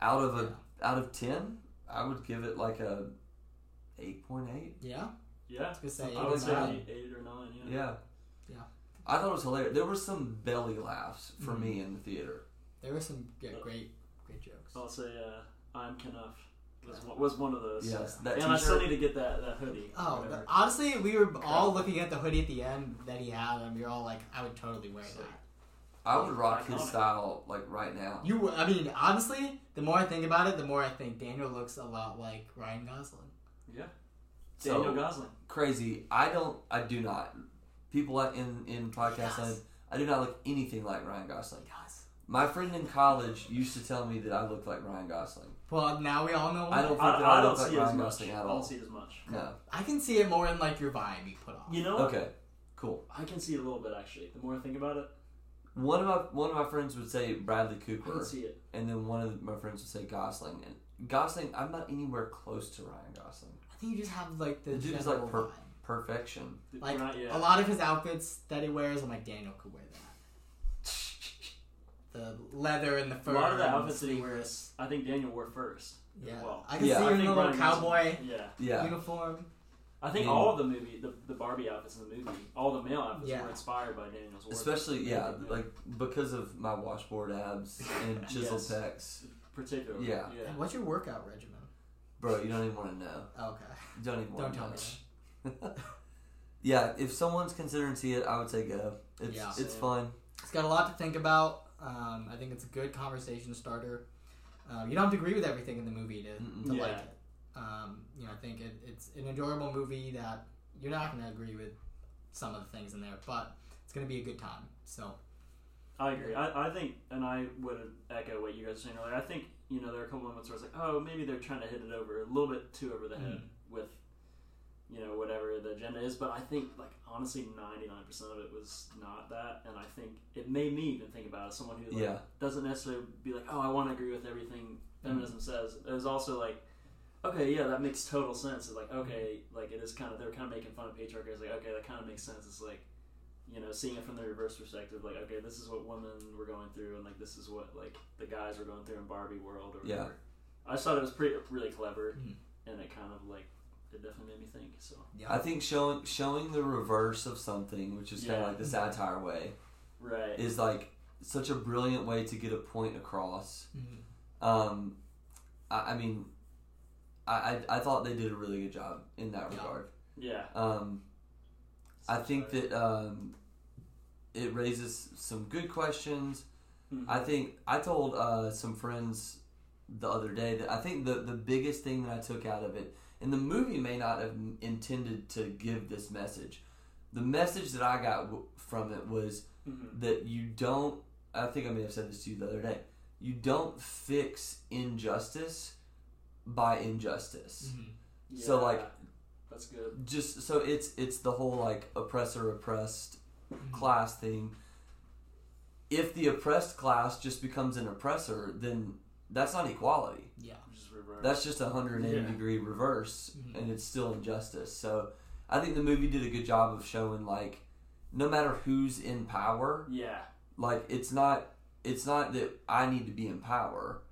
out of a out of ten, I would give it like a eight point eight. Yeah. Yeah. gonna say I eight would or say nine. eight, eight or nine. Yeah. Yeah. Yeah. I thought it was hilarious. There were some belly laughs for Mhm. me in the theater. There were some yeah, great, great jokes. I'll say uh, I'm Kenough was one, was one of those. Yes, that and I still need to get that, that hoodie. Oh, whatever. the- honestly, we were all looking at the hoodie at the end that he had, and we were all like, "I would totally wear Sick. that." I would rock his style like right now. You, I mean, honestly, the more I think about it, the more I think Daniel looks a lot like Ryan Gosling. yeah. So Daniel Gosling. Crazy. I don't. I do not. People in in podcast land. I do not look anything like Ryan Gosling. Yes. My friend in college used to tell me that I looked like Ryan Gosling. Well, now we all know. I don't think I, that I I don't look like see it as Ryan. Gosling I at don't all. see it as much. No. I can see it more in like your vibe you put on. You know, Okay. Cool. I can see it a little bit actually. The more I think about it, One of my one of my friends would say Bradley I Cooper, can see it. and then one of my friends would say Gosling. And Gosling, I'm not anywhere close to Ryan Gosling. I think you just have like the, The dude is general like per- vibe. Perfection. Like Right, yeah. a lot of his outfits that he wears, I'm like Daniel could wear that. The leather and the fur. A fur. lot of the outfits that he wears, I think Daniel wore first. Yeah, well. I can Yeah. see I him in think a little Ryan cowboy Yeah. Yeah. uniform. I think Yeah. all of the movie, the, the Barbie outfits in the movie, all the male outfits Yeah. were inspired by Daniel's work. Especially yeah, Yeah. like because of my washboard abs and (laughs) chiseled Yes. pecs. particularly. Yeah. yeah. What's your workout regimen? Bro, you don't even want to know. Okay. You don't even want Don't to tell know. me. (laughs) yeah, if someone's considering to see it, I would say go. It's Yeah. it's Same. fun. It's got a lot to think about. Um, I think it's a good conversation starter. Um, you don't have to agree with everything in the movie to, like Yeah. it. Um, you know, I think it, it's an enjoyable movie that you're not going to agree with some of the things in there, but it's going to be a good time. So, I agree. I, I think, and I would echo what you guys were saying earlier. I think you know there are a couple moments where it's like, oh, maybe they're trying to hit it over a little bit too over the mm. head with, you know, whatever the agenda is. But I think, like honestly, ninety nine percent of it was not that, and I think it made me even think about it. As someone who like, Yeah. doesn't necessarily be like, oh, I want to agree with everything mm. feminism says. It was also like. Okay, yeah, that makes total sense. It's like, okay, like it is kind of they're kind of making fun of patriarchy. It's like, okay, that kind of makes sense. It's like, you know, seeing it from the reverse perspective, like, okay, this is what women were going through, and like this is what like the guys were going through in Barbie world or Yeah. whatever. I just thought it was pretty really clever, Mhm. and it kind of like it definitely made me think. So yeah. I think showing showing the reverse of something, which is kind of like the satire way, right, is like such a brilliant way to get a point across. Mhm. Um, I, I mean, I, I I thought they did a really good job in that Yeah. regard. yeah, Um, I think that um, it raises some good questions. Mhm. I think I told uh, some friends the other day that I think the the biggest thing that I took out of it, and the movie may not have intended to give this message. The message that I got w- from it was Mhm. that you don't. I think I may have said this to you the other day. You don't fix injustice by injustice. Mhm. So, like- that's good. Just so it's it's the whole like oppressor oppressed Mhm. class thing. If the oppressed class just becomes an oppressor, then that's not equality. Yeah. Just. That's just a 180 Yeah. degree reverse, Mhm. and it's still injustice. So I think the movie did a good job of showing like, no matter who's in power, yeah, like it's not it's not that I need to be in power,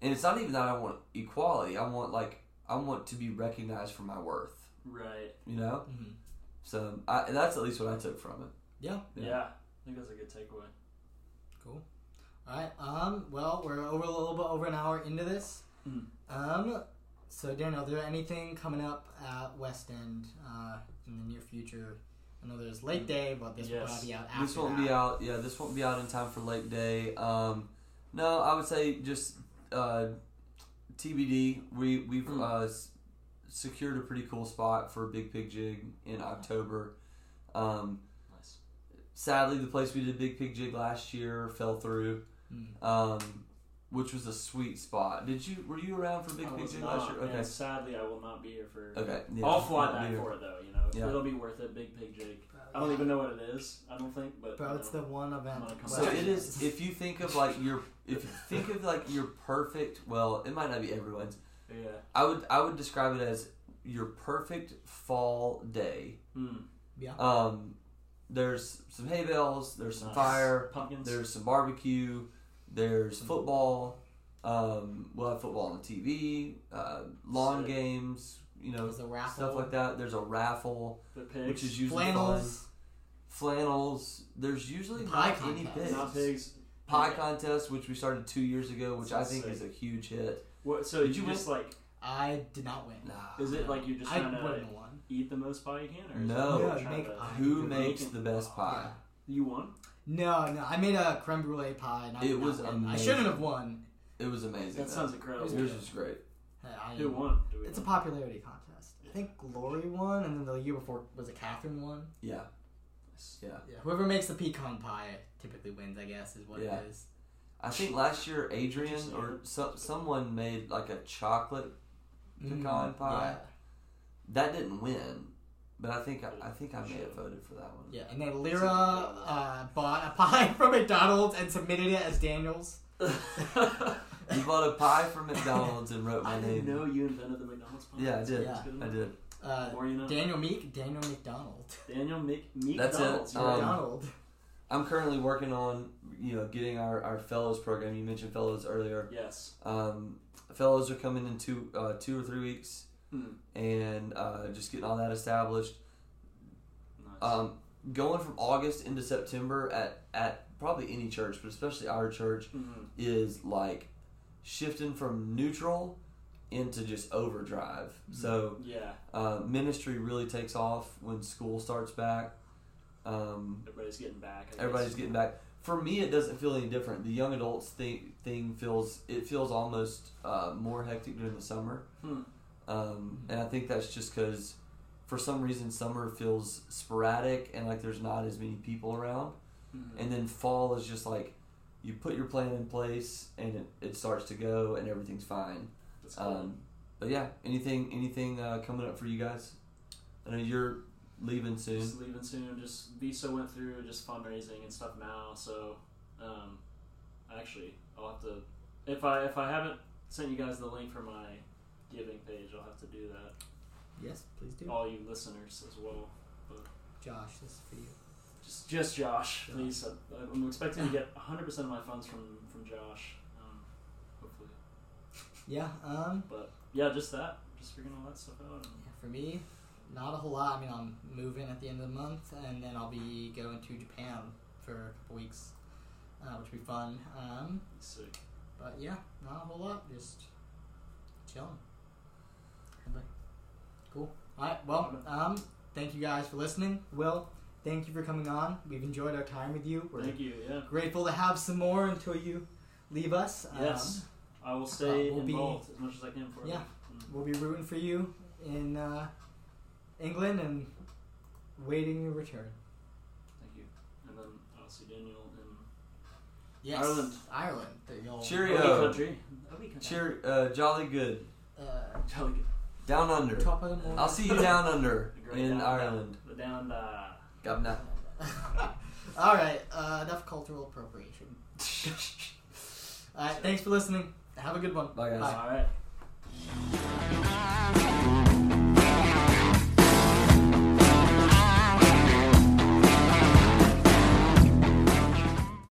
and it's not even that I want equality. I want like I want to be recognized for my worth. Right. You know, Mhm. so I, that's at least what I took from it. Yeah. Yeah. Yeah. I think that's a good takeaway. Cool. All right. Um. Well, we're over a little bit over an hour into this. Mm. Um. So Daniel, is there anything coming up at West End uh, in the near future? I know there's late Day, but this will Yes. probably be out after This won't that. be out. Yeah, this won't be out in time for late Day. Um, no, I would say just uh, TBD. We we've Hmm. uh, s- secured a pretty cool spot for Big Pig Jig in October. Um, Nice. sadly, the place we did Big Pig Jig last year fell through, Mm. um, which was a sweet spot. Did you were you around for Big I Pig Jig not, last year? Okay, and sadly, I will not be here for. okay. Yeah, I'll fly back for it though. You know, Yeah. it'll be worth it. Big pig jig. I don't even know what it is. I don't think, but Bro, it's know. the one event. So it is. If you think of like your, if you (laughs) think of like your perfect, well, it might not be everyone's. Yeah. I would I would describe it as your perfect fall day. Mm. Yeah. Um, there's some hay bales, there's some Nice. fire, Pumpkins. there's some barbecue, there's football. Um, we'll have football on the TV, uh, lawn Sick. games, you know, a raffle. stuff like that. There's a raffle, the pigs. which is usually fun. Flannels. Flannels. There's usually Pie not any contest. pigs. not pigs. Pie Yeah. contest, which we started two years ago, which I think sick. is a huge hit. What, so Did you, you just like I did not win. Nah. is it like you're just I trying wouldn't to have won. eat the most pie you can, or No. it Yeah, make to- Who makes the best pie? Yeah. You won. No, no. I made a creme brulee pie. And I It was win. I shouldn't have won. It was amazing. That though. sounds incredible. Yours was great. Hey, I Who won? Do we It's a popularity contest. I think Glory won, and then the year before was it Catherine won. Yeah, yeah. Yeah, whoever makes the pecan pie typically wins. I guess is what Yeah. it is. I think last year Adrian or so, someone made like a chocolate. Pecan Mm, pie? That didn't win, but I think I, I think I may have Should've. voted for that one. Yeah, yeah. And then Lyra uh, bought a pie (laughs) from McDonald's and submitted it as Daniel's. (laughs) You bought a pie from McDonald's and wrote my I name. didn't know you invented the McDonald's pie. Yeah, I did. Yeah. I did. Uh, you know. Daniel Meek, Daniel McDonald. Daniel Meek, Meek That's it. Um, McDonald. I'm currently working on you know getting our, our fellows program. You mentioned fellows earlier. yes. Um, fellows are coming in two uh, two or three weeks, Hmm. and uh, just getting all that established. Nice. Um, going from August into September at at probably any church, but especially our church, Mhm. is like shifting from neutral into just overdrive. So Yeah. uh, ministry really takes off when school starts back. Um, Everybody's getting back. Everybody's getting back. For me, it doesn't feel any different. The young adults thing thing feels it feels almost uh, more hectic during the summer, Hmm. um, and I think that's just because for some reason summer feels sporadic and like there's not as many people around, Mhm. and then fall is just like you put your plan in place and it, it starts to go and everything's fine. That's cool. Um, but yeah, anything anything uh, coming up for you guys? I know you're leaving soon. Just leaving soon. Just Visa went through just fundraising and stuff now. So, um, actually, I'll have to if I if I haven't sent you guys the link for my giving page, I'll have to do that. Yes, please do. All you listeners as well. Josh, this is for you. Just just Josh, Josh. please. I- I'm expecting to get 100 percent of my funds from from Josh. Um, hopefully, Yeah. Um. but yeah, just that. Just figuring all that stuff out. And, Yeah, for me, not a whole lot. I mean, I'm moving at the end of the month, and then I'll be going to Japan for a couple weeks, uh, which will be fun. Um, sick. but yeah, not a whole lot. Just chilling. Cool. All right. Well, um, thank you guys for listening. Will, thank you for coming on. We've enjoyed our time with you. We're Thank you. Yeah. grateful to have some more until you leave us. Um, Yes. I will stay uh, we'll be- involved as much as I can for Yeah. you. Mm. We'll be rooting for you in uh, England and waiting your return. Thank you. And then I'll see Daniel in Yes. Ireland. Ireland. The old, Cheerio. Country. Country. Cheer, uh, jolly good. Uh, Jolly good. Down under. top of the morning. I'll see you down (laughs) under in down- Ireland. The down. Uh, Gabna. (laughs) All right. Uh, enough cultural appropriation. (laughs) All right. Thanks for listening. Have a good one. Bye, guys. all right.